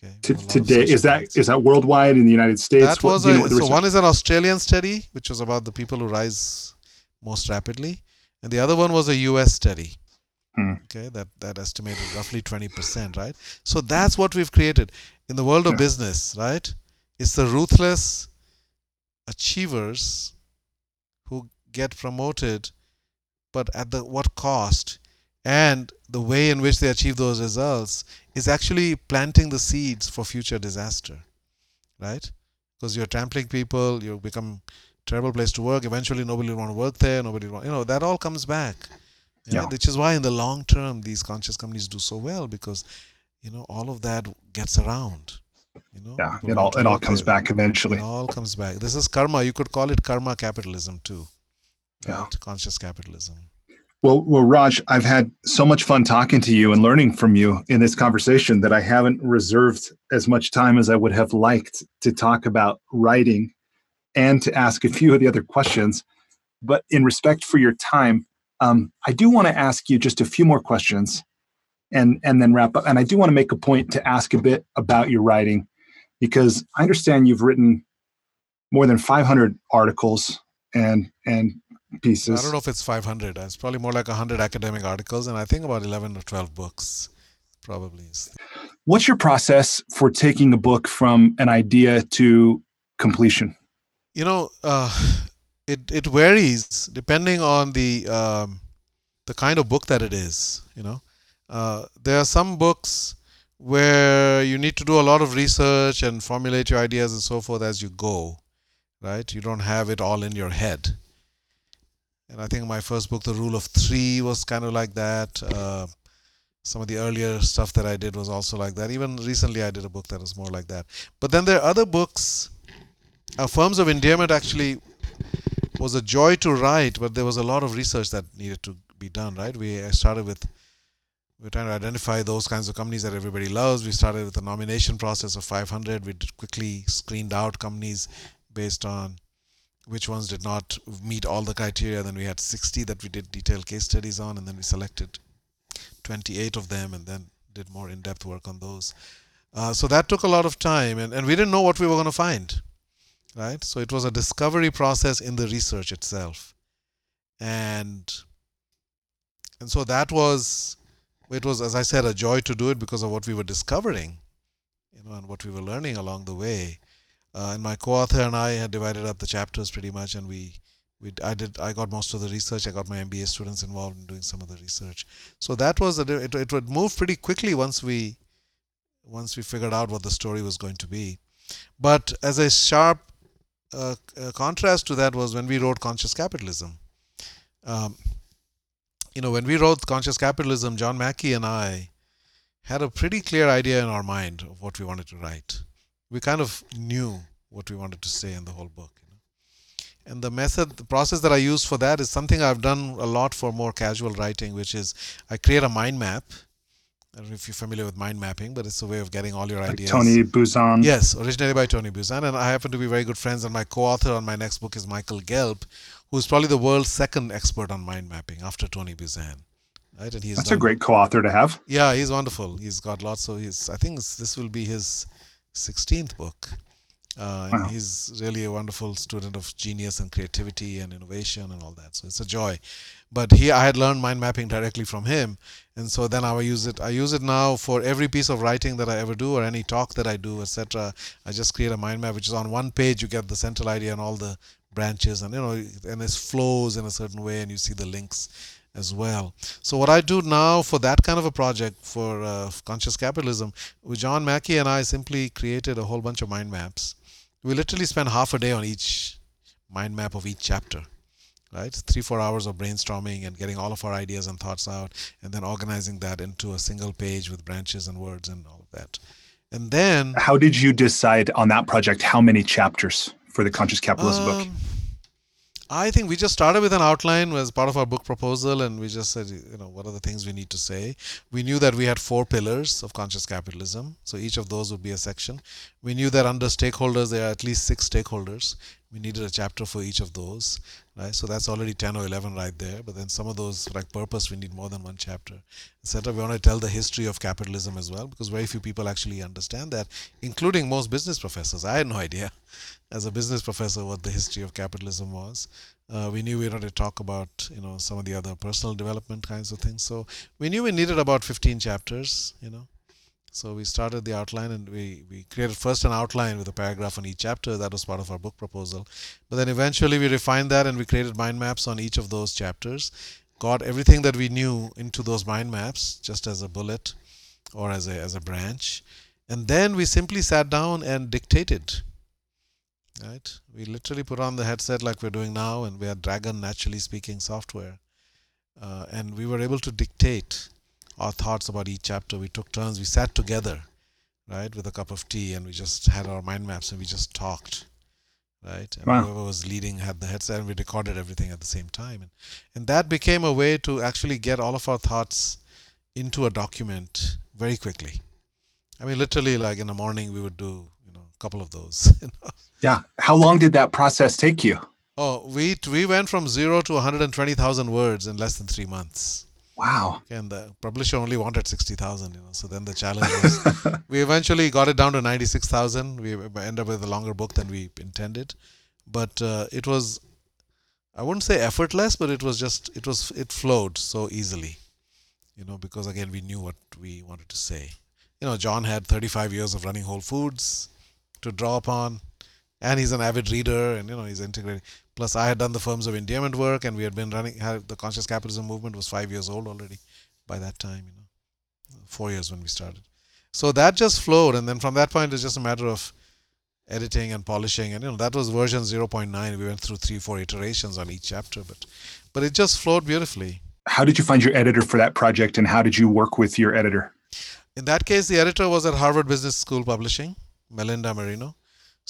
Okay. Today is that sociopaths. is that worldwide in the United States? That What- was know a, so one is an Australian study, which was about the people who rise most rapidly, and the other one was a U.S. study. Hmm. Okay, that that estimated roughly twenty percent, right? So that's what we've created in the world of Yeah. business, right? It's the ruthless achievers who get promoted, but at the what cost? And the way in which they achieve those results is actually planting the seeds for future disaster, right? Because you're trampling people, you become terrible place to work. Eventually, nobody will want to work there. Nobody, will want, you know, that all comes back. Yeah. Which is why in the long term these conscious companies do so well because, you know, all of that gets around. You know, yeah, it all it all comes there. back eventually. It all comes back. This is karma. You could call it karma capitalism too. Yeah. Right? Conscious capitalism. Well, well, Raj, I've had so much fun talking to you and learning from you in this conversation that I haven't reserved as much time as I would have liked to talk about writing and to ask a few of the other questions. But in respect for your time, um, I do want to ask you just a few more questions, and and then wrap up. And I do want to make a point to ask a bit about your writing, because I understand you've written more than 500 articles and and pieces. I don't know if it's 500. It's probably more like 100 academic articles, and I think about 11 or 12 books, probably. is- What's your process for taking a book from an idea to completion? You know, uh, it it varies depending on the um, the kind of book that it is. You know, uh, there are some books where you need to do a lot of research and formulate your ideas and so forth as you go, right? You don't have it all in your head. And I think my first book, The Rule of Three, was kind of like that. Uh, some of the earlier stuff that I did was also like that. Even recently, I did a book that was more like that. But then there are other books. Uh, Firms of Endearment actually was a joy to write, but there was a lot of research that needed to be done. Right? We started with we are trying to identify those kinds of companies that everybody loves. We started with a nomination process of 500. We quickly screened out companies based on which ones did not meet all the criteria. Then we had 60 that we did detailed case studies on, and then we selected 28 of them and then did more in depth work on those. Uh, so that took a lot of time, and, and we didn't know what we were going to find. Right? So it was a discovery process in the research itself. And and so that was it was as i said a joy to do it because of what we were discovering you know and what we were learning along the way uh, and my co-author and i had divided up the chapters pretty much and we we i did i got most of the research. I got my mba students involved in doing some of the research. So that was a, it, it would move pretty quickly once we once we figured out what the story was going to be. But as a sharp uh, uh, contrast to that was when we wrote conscious capitalism. Um, you know, when we wrote Conscious Capitalism, John Mackey and I had a pretty clear idea in our mind of what we wanted to write. We kind of knew what we wanted to say in the whole book. You know? And the method, the process that I use for that is something I've done a lot for more casual writing, which is I create a mind map. I don't know if you're familiar with mind mapping, but it's a way of getting all your like ideas. Tony Buzan. Yes, originated by Tony Buzan, and I happen to be very good friends. And my co-author on my next book is Michael Gelb, who's probably the world's second expert on mind mapping after Tony Buzan. Right, and he's That's done, a great co-author to have. Yeah, he's wonderful. He's got lots of. He's. I think this will be his sixteenth book. Uh, Wow. He's really a wonderful student of genius and creativity and innovation and all that. So it's a joy. But he, I had learned mind mapping directly from him, and so then I will use it. I use it now for every piece of writing that I ever do or any talk that I do, etc. I just create a mind map, which is on one page. You get the central idea and all the branches, and you know, and it flows in a certain way, and you see the links as well. So what I do now for that kind of a project for uh, conscious capitalism, with John Mackey and I simply created a whole bunch of mind maps. We literally spend half a day on each mind map of each chapter, right? Three four hours of brainstorming and getting all of our ideas and thoughts out, and then organizing that into a single page with branches and words and all of that. And then How did you decide on that project how many chapters for the Conscious Capitalist book? Um, I think we just started with an outline as part of our book proposal, and we just said, you know, what are the things we need to say. We knew that we had four pillars of conscious capitalism, so each of those would be a section. We knew that under stakeholders there are at least six stakeholders. We needed a chapter for each of those, right? So that's already 10 or 11 right there. But then some of those, like purpose, we need more than one chapter, etc. We want to tell the history of capitalism as well, because very few people actually understand that, including most business professors. I had no idea as a business professor what the history of capitalism was. Uh, we knew we wanted to talk about you know some of the other personal development kinds of things. So we knew we needed about 15 chapters. You know, so we started the outline and we we created first an outline with a paragraph on each chapter. That was part of our book proposal. But then eventually we refined that and we created mind maps on each of those chapters. Got everything that we knew into those mind maps just as a bullet or as a as a branch, and then we simply sat down and dictated right? We literally put on the headset like we're doing now, and we had Dragon naturally speaking software, uh, and we were able to dictate our thoughts about each chapter. We took turns. We sat together, right, with a cup of tea, and we just had our mind maps, and we just talked, right? And Wow. whoever was leading had the headset, and we recorded everything at the same time, and and that became a way to actually get all of our thoughts into a document very quickly. I mean, literally, like in the morning, we would do you know a couple of those. You know? Yeah. How long did that process take you? Oh, we we went from zero to 120,000 words in less than three months. Wow. And the publisher only wanted 60,000, you know. So then the challenge was, we eventually got it down to 96,000. We ended up with a longer book than we intended, but uh, it was, I wouldn't say effortless, but it was just it was it flowed so easily, you know, because again we knew what we wanted to say. You know, John had 35 years of running Whole Foods to draw upon and he's an avid reader and you know he's integrating. Plus i had done the firms of endearment work and we had been running had, the conscious capitalism movement was five years old already by that time you know. Four years when we started. So that just flowed and then from that point it's just a matter of editing and polishing and you know that was version 0.9 we went through three four iterations on each chapter but but it just flowed beautifully. How did you find your editor for that project and how did you work with your editor? In that case, the editor was at Harvard Business School Publishing, Melinda Merino.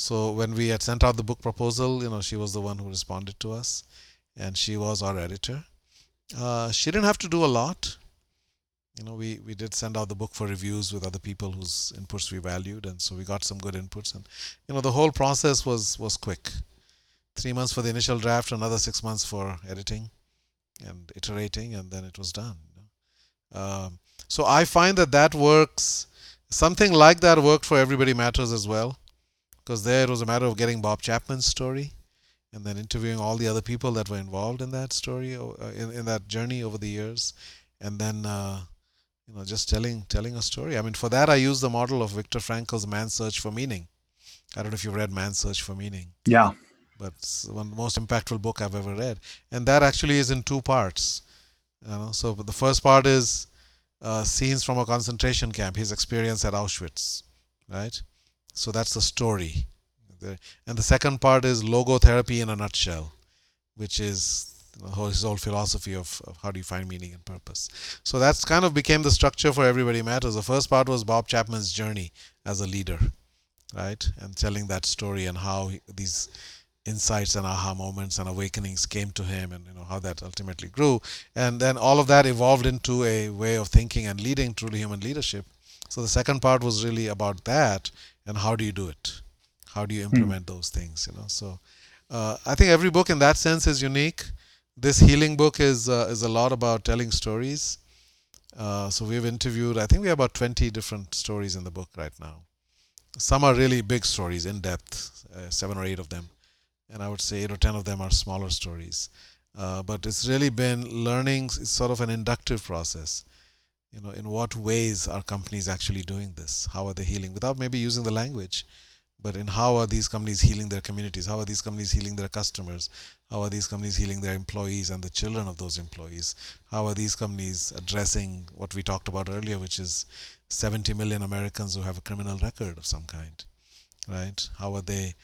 So when we had sent out the book proposal, you know, she was the one who responded to us, and she was our editor. Uh, she didn't have to do a lot. You know, we, we did send out the book for reviews with other people whose inputs we valued, and so we got some good inputs. And you know, the whole process was was quick. Three months for the initial draft, another six months for editing and iterating, and then it was done. Um, so I find that that works. Something like that worked for Everybody Matters as well because there it was a matter of getting Bob Chapman's story and then interviewing all the other people that were involved in that story, uh, in, in that journey over the years, and then uh, you know just telling telling a story. I mean, for that I use the model of Viktor Frankl's Man's Search for Meaning. I don't know if you've read Man's Search for Meaning. Yeah. But it's one of the most impactful book I've ever read, and that actually is in two parts. You know, so the first part is uh, scenes from a concentration camp, his experience at Auschwitz, right? So that's the story. And the second part is logotherapy in a nutshell, which is his whole philosophy of, of, how do you find meaning and purpose. So that's kind of became the structure for Everybody Matters. The first part was Bob Chapman's journey as a leader, right? And telling that story and how he, these insights and aha moments and awakenings came to him and you know how that ultimately grew. And then all of that evolved into a way of thinking and leading truly human leadership. So the second part was really about that and how do you do it? How do you hmm. implement mm. those things you know? So uh, i think every book in that sense is unique. This healing book is uh, is a lot about telling stories. Uh, so we've interviewed i think we have about 20 different stories in the book right now. Some are really big stories in depth uh, seven or eight of them. And i would say eight or ten of them are smaller stories. Uh, but it's really been learning it's sort of an inductive process you know in what ways are companies actually doing this? How are they healing? Without maybe using the language but in how are these companies healing their communities? How are these companies healing their customers? How are these companies healing their employees and the children of those employees? How are these companies addressing what we talked about earlier which is 70 million americans who have a criminal record of some kind right? How are they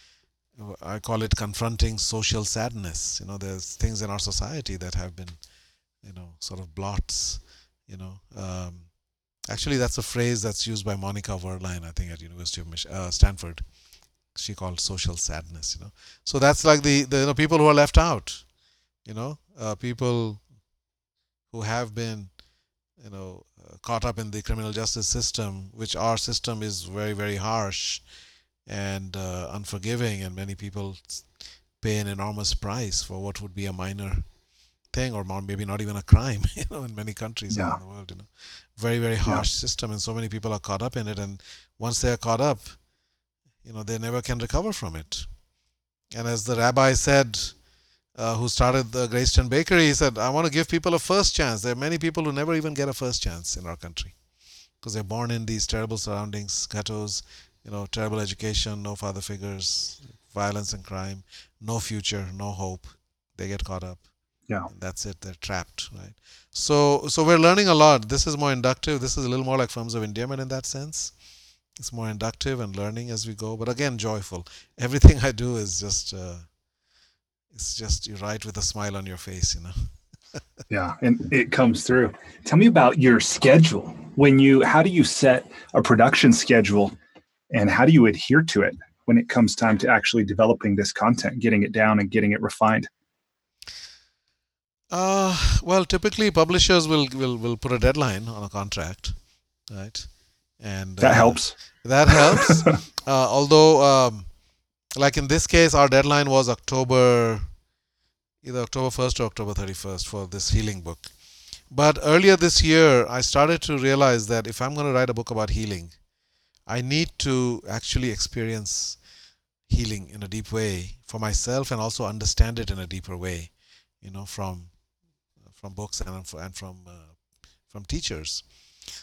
i call it confronting social sadness. You know there's things in our society that have been you know sort of blots you know um, actually that's a phrase that's used by monica worline i think at university of Mich- uh, stanford. She called social sadness you know. So that's like the, the you know, people who are left out you know uh, people who have been you know uh, caught up in the criminal justice system which our system is very very harsh and uh, unforgiving and many people pay an enormous price for what would be a minor thing or maybe not even a crime you know in many countries yeah. around the world you know very very harsh yeah. system and so many people are caught up in it and once they are caught up you know they never can recover from it and as the rabbi said uh, who started the Greyston Bakery, he said, I want to give people a first chance. There are many people who never even get a first chance in our country because they're born in these terrible surroundings, ghettos, you know, terrible education, no father figures, violence and crime, no future, no hope. They get caught up yeah. That's it they're trapped right? So so we're learning a lot. This is more inductive. This is a little more like firms of endearment in that sense it's more inductive and learning as we go. But again joyful. Everything i do is just uh, it's just you write with a smile on your face you know? Yeah and it comes through. Tell me about your schedule. When you how do you set a production schedule and how do you adhere to it when it comes time to actually developing this content getting it down and getting it refined uh, well, typically publishers will, will will put a deadline on a contract, right? And that uh, helps. That helps. uh, although, um, like in this case, our deadline was October, either October first or October thirty first for this healing book. But earlier this year, I started to realize that if I'm going to write a book about healing, I need to actually experience healing in a deep way for myself and also understand it in a deeper way, you know, from from books and from, and from uh, from teachers.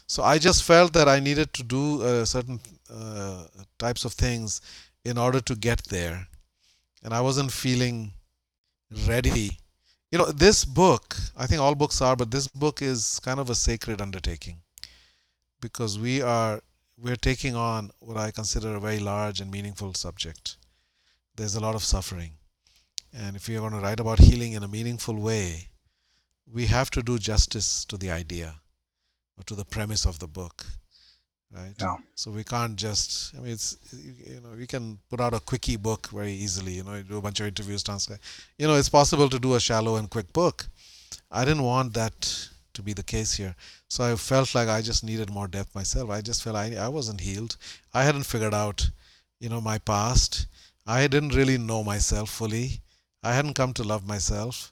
So I just felt that I needed to do uh, certain uh, types of things in order to get there, and I wasn't feeling ready. You know, this book, I think all books are, but this book is kind of a sacred undertaking because we are we're taking on what I consider a very large and meaningful subject. There's a lot of suffering. And if you're going to write about healing in a meaningful way, we have to do justice to the idea or to the premise of the book right? Yeah. so we can't just i mean it's you know we can put out a quickie book very easily you know you do a bunch of interviews transcribe you know it's possible to do a shallow and quick book. I didn't want that to be the case here. So i felt like i just needed more depth myself. I just felt i, I wasn't healed. I hadn't figured out you know my past. I didn't really know myself fully. I hadn't come to love myself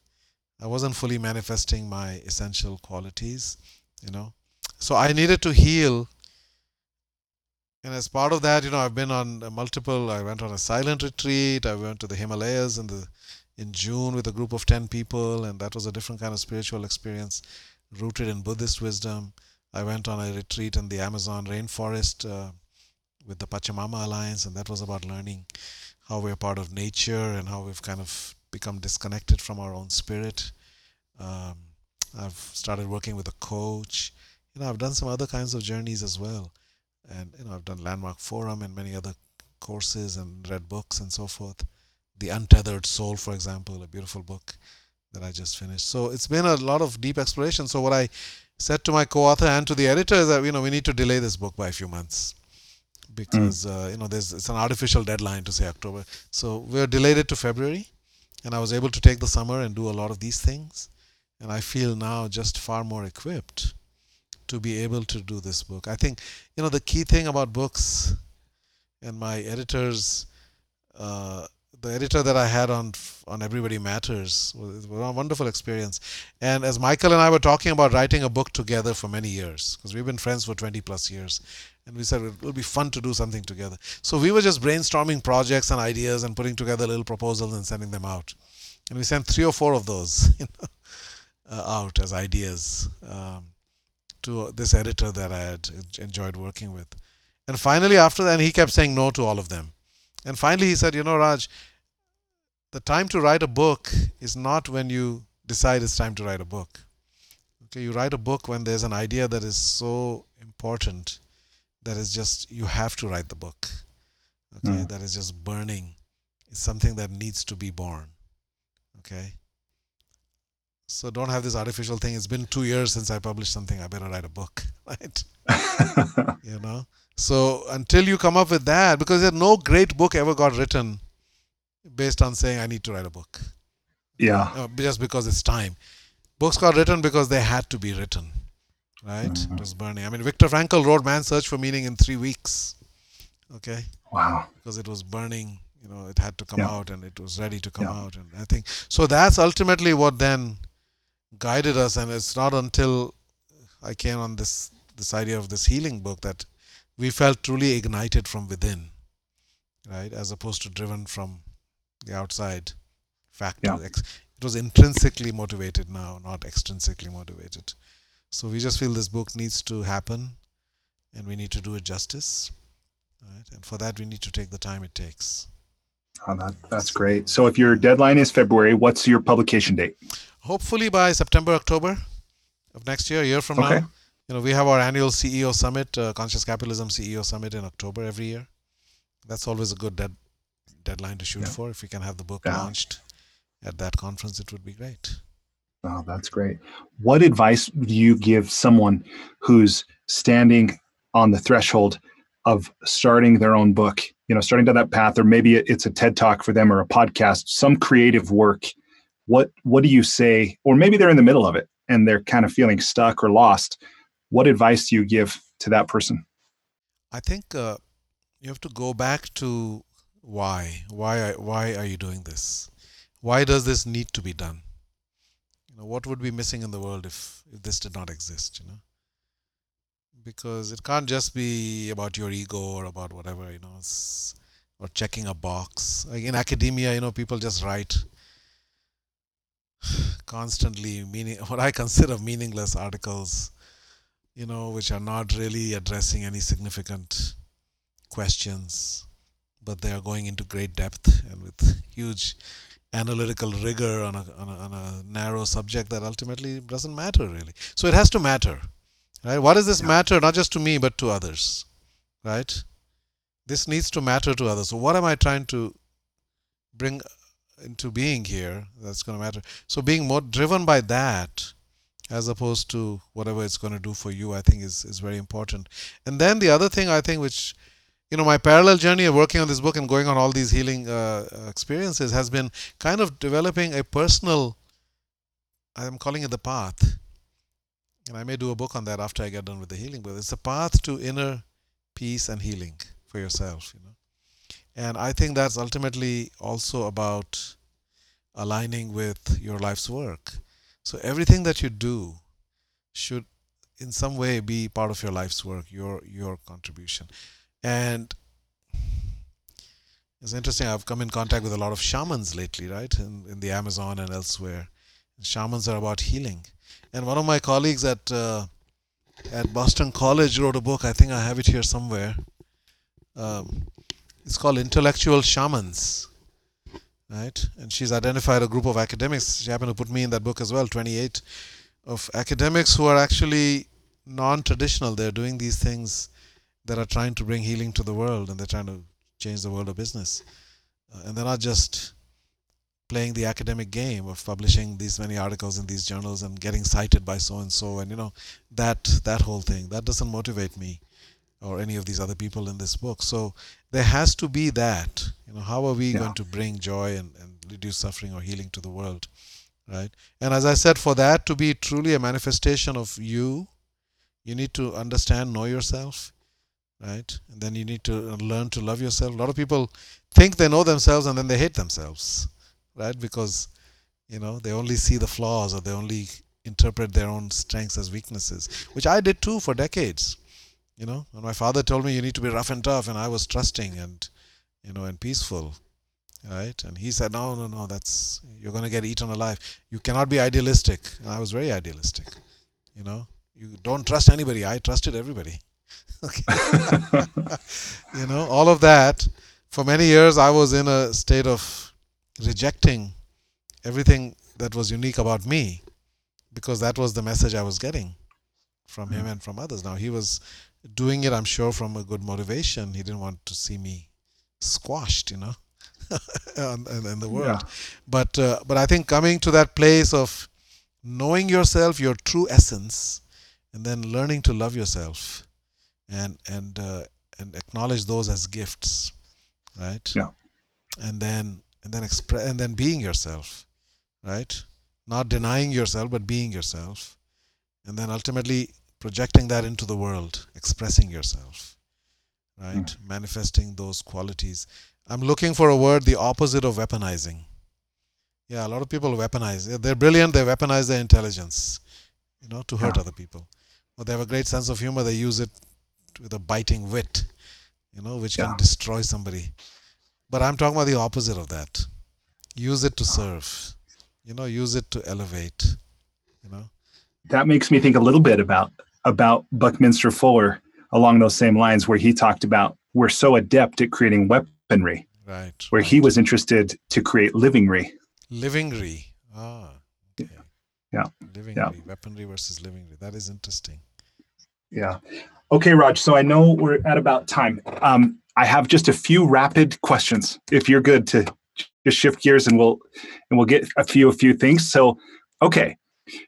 i wasn't fully manifesting my essential qualities you know so i needed to heal and as part of that, you know, I've been on multiple. I went on a silent retreat. I went to the Himalayas in the in June with a group of ten people, and that was a different kind of spiritual experience, rooted in Buddhist wisdom. I went on a retreat in the Amazon rainforest uh, with the Pachamama Alliance, and that was about learning how we're part of nature and how we've kind of become disconnected from our own spirit. Um, I've started working with a coach. You know, I've done some other kinds of journeys as well and you know I've done Landmark Forum and many other courses and read books and so forth. The Untethered Soul, for example, a beautiful book that I just finished. So it's been a lot of deep exploration. So what I said to my co-author and to the editor is that you know we need to delay this book by a few months because uh, you know there's it's an artificial deadline to say October. So we're delayed it to February, and I was able to take the summer and do a lot of these things, and I feel now just far more equipped to be able to do this book. I think you know the key thing about books, and my editors, uh, the editor that I had on on Everybody Matters was, was a wonderful experience. And as Michael and I were talking about writing a book together for many years, because we've been friends for 20 plus years, and we said it will be fun to do something together. So we were just brainstorming projects and ideas and putting together little proposals and sending them out. And we sent three or four of those, you know, uh, out as ideas. Um, to this editor that I had enjoyed working with. And finally, after that, he kept saying no to all of them. And finally, he said, You know, Raj, the time to write a book is not when you decide it's time to write a book. Okay, you write a book when there's an idea that is so important that is just, you have to write the book. Okay, Mm. that is just burning. It's something that needs to be born. Okay. So don't have this artificial thing. It's been two years since I published something. I better write a book, right? You know. So until you come up with that, because there no great book ever got written based on saying I need to write a book, yeah. uh, just because it's time. Books got written because they had to be written, right? Mhm. It was burning. I mean, Viktor Frankl wrote Man's Search for Meaning in three weeks, okay, Wow. because it was burning. You know, it had to come Yeah. out and it was ready to come Yeah. out. And I think so. That's ultimately what then guided us. And it's not until I came on this this idea of this healing book that we felt truly ignited from within, right, as opposed to driven from the outside factor. Yeah. It was intrinsically motivated now, not extrinsically motivated. So we just feel this book needs to happen, and we need to do it justice, right? And for that, we need to take the time it takes. Oh, that, that's great. So if your deadline is February, what's your publication date? hopefully by September, October of next year, a year from Okay. now. You know, we have our annual CEO summit, uh, Conscious Capitalism CEO summit in October every year. That's always a good dead, deadline to shoot Yeah. for. If we can have the book Yeah. launched at that conference, it would be great. Oh, that's great. What advice do you give someone who's standing on the threshold of starting their own book, you know, starting down that path, or maybe it's a TED talk for them or a podcast, some creative work? What what do you say? Or maybe they're in the middle of it and they're kind of feeling stuck or lost. What advice do you give to that person? I think uh, you have to go back to why. Why? Why are you doing this? Why does this need to be done? Know, what would be missing in the world if if this did not exist? You know, because it can't just be about your ego or about whatever. You know, or checking a box. Like in academia, you know, people just write constantly meaning what I consider meaningless articles you know, which are not really addressing any significant questions, but they are going into great depth and with huge analytical rigor on a, on a, on a narrow subject that ultimately doesn't matter really. So it has to matter, right? What does this Yeah. matter not just to me but to others, right? This needs to matter to others. So what am I trying to bring into being here that's going to matter? So being more driven by that as opposed to whatever it's going to do for you, I think is, is very important. And then the other thing I think, which, you know, my parallel journey of working on this book and going on all these healing uh, experiences has been kind of developing a personal, I'm calling it the path. And I may do a book on that after I get done with the healing, but it's a path to inner peace and healing for yourself, you know. And I think that's ultimately also about aligning with your life's work. So everything that you do should in some way be part of your life's work, your your contribution. And it's interesting, I've come in contact with a lot of shamans lately, right? In, in the Amazon and elsewhere. Shamans are about healing. And one of my colleagues at uh, at Boston College wrote a book. I think I have it here somewhere. Um, it's called Intellectual Shamans right? And she's identified a group of academics. She happened to put me in that book as well, 28 of academics who are actually non-traditional. They're doing these things that are trying to bring healing to the world, and they're trying to change the world of business. Uh, and they're not just playing the academic game of publishing these many articles in these journals and getting cited by so and so and you know that that whole thing that doesn't motivate me or any of these other people in this book. So there has to be that. You know, how are we yeah. going to bring joy and, and reduce suffering or healing to the world? Right? And as I said, for that to be truly a manifestation of you, you need to understand, know yourself, right? And then you need to learn to love yourself. A lot of people think they know themselves and then they hate themselves, right? Because, you know, they only see the flaws or they only interpret their own strengths as weaknesses, which I did too for decades you know? And my father told me you need to be rough and tough and i was trusting and you know and peaceful right? And he said no no no that's you're going to get eaten alive. You cannot be idealistic. And i was very idealistic you know? You don't trust anybody. I trusted everybody you know all of that for many years i was in a state of rejecting everything that was unique about me because that was the message i was getting from him mm. and from others now he was doing it, I'm sure, from a good motivation. He didn't want to see me squashed, you know, in, in, the world. Yeah. But uh, but I think coming to that place of knowing yourself, your true essence, and then learning to love yourself, and and uh, and acknowledge those as gifts, right? Yeah. And then and then express and then being yourself, right? Not denying yourself, but being yourself, and then ultimately projecting that into the world, expressing yourself, right? Mm. Manifesting those qualities. I'm looking for a word, the opposite of weaponizing. Yeah, a lot of people weaponize. They're brilliant, they weaponize their intelligence, you know, to hurt yeah. other people. But they have a great sense of humor, they use it with a biting wit, you know, which yeah. can destroy somebody. But I'm talking about the opposite of that. Use it to serve, you know, use it to elevate, you know. That makes me think a little bit about about Buckminster Fuller along those same lines, where he talked about we're so adept at creating weaponry, right? Where right. he was interested to create livingry. Livingry. Ah. Okay. Yeah. Livingry. Yeah. Weaponry versus livingry. That is interesting. Yeah. Okay, Raj. So I know we're at about time. Um, I have just a few rapid questions. If you're good to just shift gears, and we'll and we'll get a few a few things. So, okay.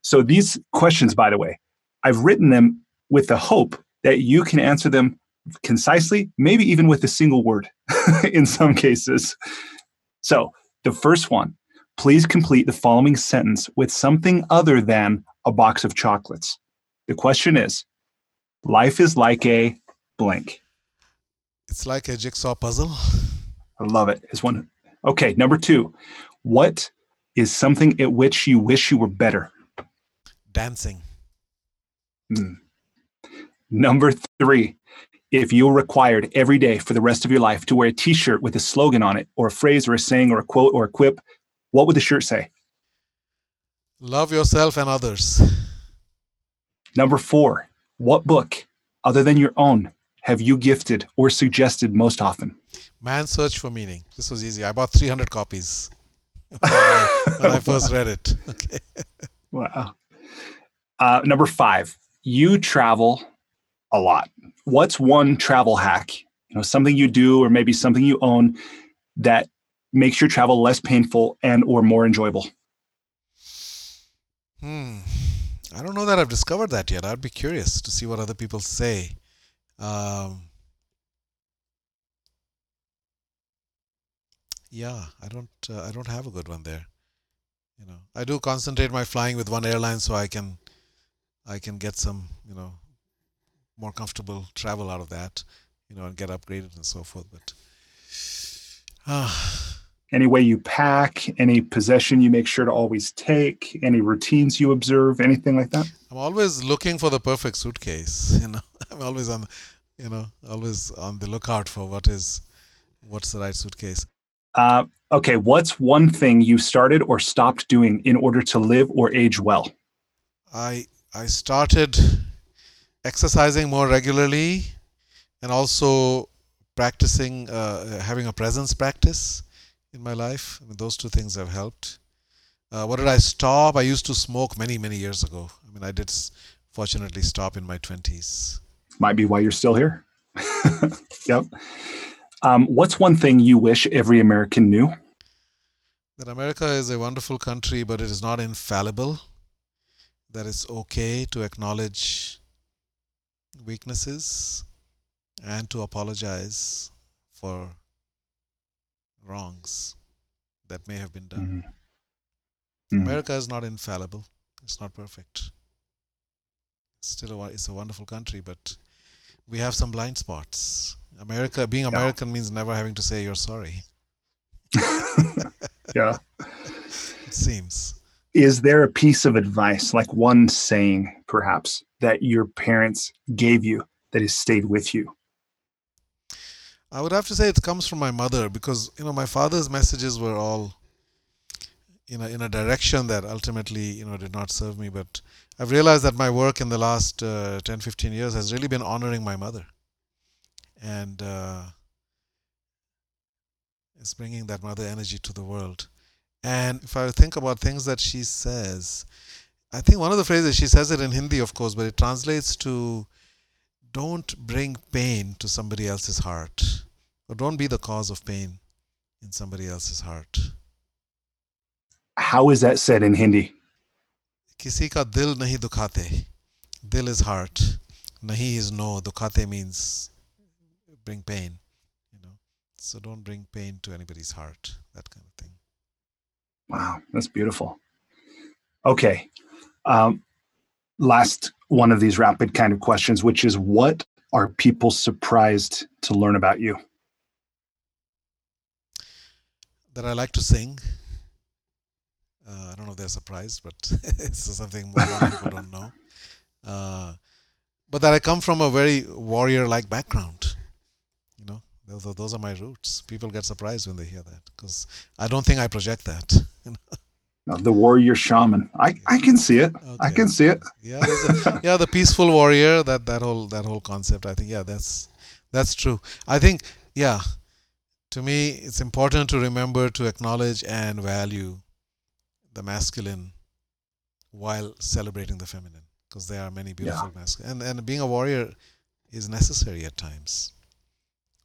So these questions, by the way, I've written them with the hope that you can answer them concisely, maybe even with a single word in some cases. So, the first one please complete the following sentence with something other than a box of chocolates. The question is Life is like a blank. It's like a jigsaw puzzle. I love it. It's one. Okay, number two. What is something at which you wish you were better? Dancing. Mm. Number three, if you were required every day for the rest of your life to wear a t shirt with a slogan on it, or a phrase, or a saying, or a quote, or a quip, what would the shirt say? Love yourself and others. Number four, what book, other than your own, have you gifted or suggested most often? Man's Search for Meaning. This was easy. I bought 300 copies when I, when I first read it. Okay. Wow. Uh, number five, you travel a lot. What's one travel hack? You know, something you do or maybe something you own that makes your travel less painful and or more enjoyable? Hmm. I don't know that I've discovered that yet. I'd be curious to see what other people say. Um, yeah, I don't. Uh, I don't have a good one there. You know, I do concentrate my flying with one airline so I can, I can get some, you know, more comfortable travel out of that, you know, and get upgraded and so forth. But. Uh, any way you pack, any possession you make sure to always take, any routines you observe, anything like that? I'm always looking for the perfect suitcase. You know, I'm always on, you know, always on the lookout for what is, what's the right suitcase. Uh, okay, what's one thing you started or stopped doing in order to live or age well? I I started exercising more regularly, and also practicing, uh, having a presence practice in my life. I mean, those two things have helped. Uh, what did I stop? I used to smoke many, many years ago. I mean, I did fortunately stop in my 20s. Might be why you're still here. yep. Um, what's one thing you wish every American knew? That America is a wonderful country, but it is not infallible. That it's okay to acknowledge weaknesses and to apologize for wrongs that may have been done. Mm-hmm. Mm-hmm. America is not infallible. It's not perfect. It's still a, it's a wonderful country, but we have some blind spots. America, being American yeah. means never having to say you're sorry. yeah. It seems. Is there a piece of advice, like one saying perhaps, that your parents gave you that has stayed with you? I would have to say it comes from my mother because you know my father's messages were all in a in a direction that ultimately you know did not serve me. But I've realized that my work in the last uh, 10, 15 years has really been honoring my mother, and uh, it's bringing that mother energy to the world. And if I think about things that she says, I think one of the phrases she says it in Hindi, of course, but it translates to don't bring pain to somebody else's heart, or don't be the cause of pain in somebody else's heart. How is that said in Hindi? Kisi ka dil nahi dukhate. Dil is heart. Nahi is no. Dukhate means bring pain. You know, so don't bring pain to anybody's heart. That kind of thing. Wow, that's beautiful. Okay, um, last one of these rapid kind of questions, which is what are people surprised to learn about you? That I like to sing. Uh, I don't know if they're surprised, but it's something more people don't know. Uh, but that I come from a very warrior-like background. You know, those are, those are my roots. People get surprised when they hear that because I don't think I project that. You know? Uh, the warrior shaman. I, I can see it. Okay. I can see it. Yeah, a, yeah, the peaceful warrior. That that whole that whole concept. I think yeah, that's that's true. I think yeah, to me it's important to remember to acknowledge and value the masculine while celebrating the feminine because there are many beautiful yeah. masculine and and being a warrior is necessary at times.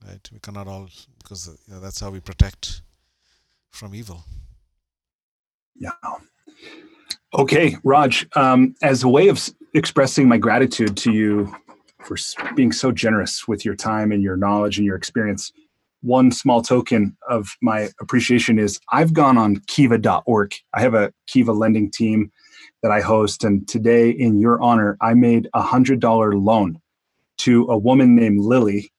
Right? We cannot all because you know, that's how we protect from evil. Yeah. Okay, Raj, um, as a way of expressing my gratitude to you for being so generous with your time and your knowledge and your experience, one small token of my appreciation is I've gone on kiva.org. I have a Kiva lending team that I host. And today, in your honor, I made a $100 loan to a woman named Lily,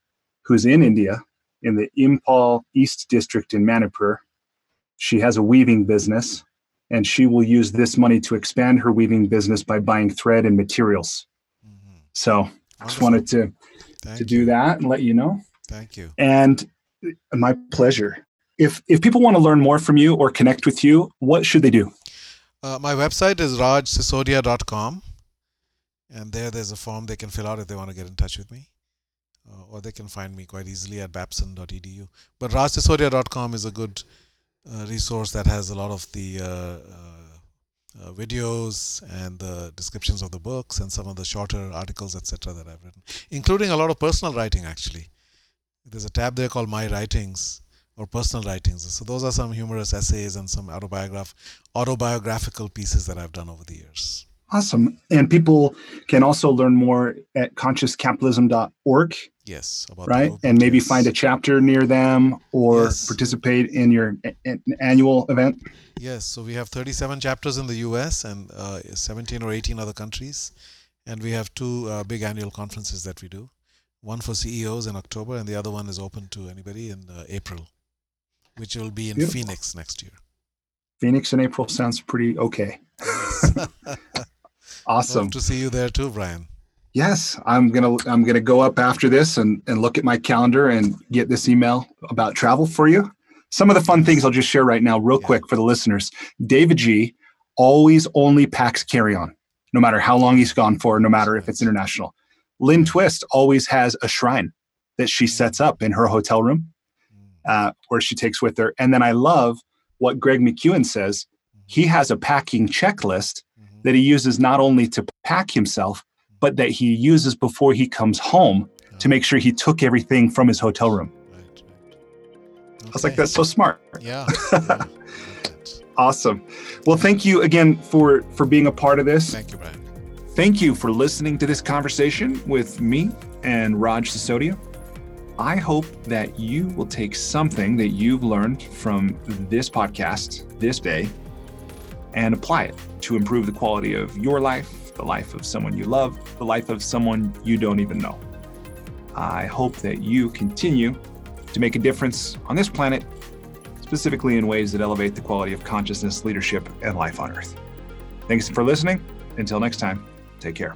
who's in India in the Imphal East District in Manipur. She has a weaving business and she will use this money to expand her weaving business by buying thread and materials. Mm-hmm. So I just wanted to Thank to do that and let you know. Thank you. And my pleasure. If if people want to learn more from you or connect with you, what should they do? Uh, my website is rajsisodia.com, and there there's a form they can fill out if they want to get in touch with me. Uh, or they can find me quite easily at babson.edu. But rajsisodia.com is a good resource that has a lot of the uh, uh, videos and the descriptions of the books and some of the shorter articles, etc., that I've written, including a lot of personal writing. Actually, there's a tab there called My Writings or Personal Writings. So those are some humorous essays and some autobiograph autobiographical pieces that I've done over the years. Awesome. And people can also learn more at consciouscapitalism.org. Yes. right. And maybe yes. find a chapter near them or Yes. participate in your a- a- annual event. Yes, so we have 37 chapters in the US and uh, 17 or 18 other countries. And we have two uh, big annual conferences that we do one for CEOs in October, and the other one is open to anybody in uh, April, which will be in Beautiful. Phoenix next year. Phoenix in April sounds pretty okay. Awesome. Hope to see you there too, Bryan. Yes, I'm gonna I'm gonna go up after this and and look at my calendar and get this email about travel for you. Some of the fun things I'll just share right now, real Yeah. quick for the listeners. David G always only packs carry on, no matter how long he's gone for, no matter if it's international. Lynne Twist always has a shrine that she sets up in her hotel room Mm, uh, where she takes with her. And then I love what Greg McEwen says. He has a packing checklist that he uses not only to pack himself, but that he uses before he comes home to make sure he took everything from his hotel room. Right, right. I was like, that's so smart. Yeah. yeah, I like that. Awesome. Well, thank you again for for being a part of this. Thank you, Bryan. Thank you for listening to this conversation with me and Raj Sisodia. I hope that you will take something that you've learned from this podcast this day and apply it to improve the quality of your life, the life of someone you love, the life of someone you don't even know. I hope that you continue to make a difference on this planet, specifically in ways that elevate the quality of consciousness, leadership, and life on Earth. Thanks for listening. Until next time, take care.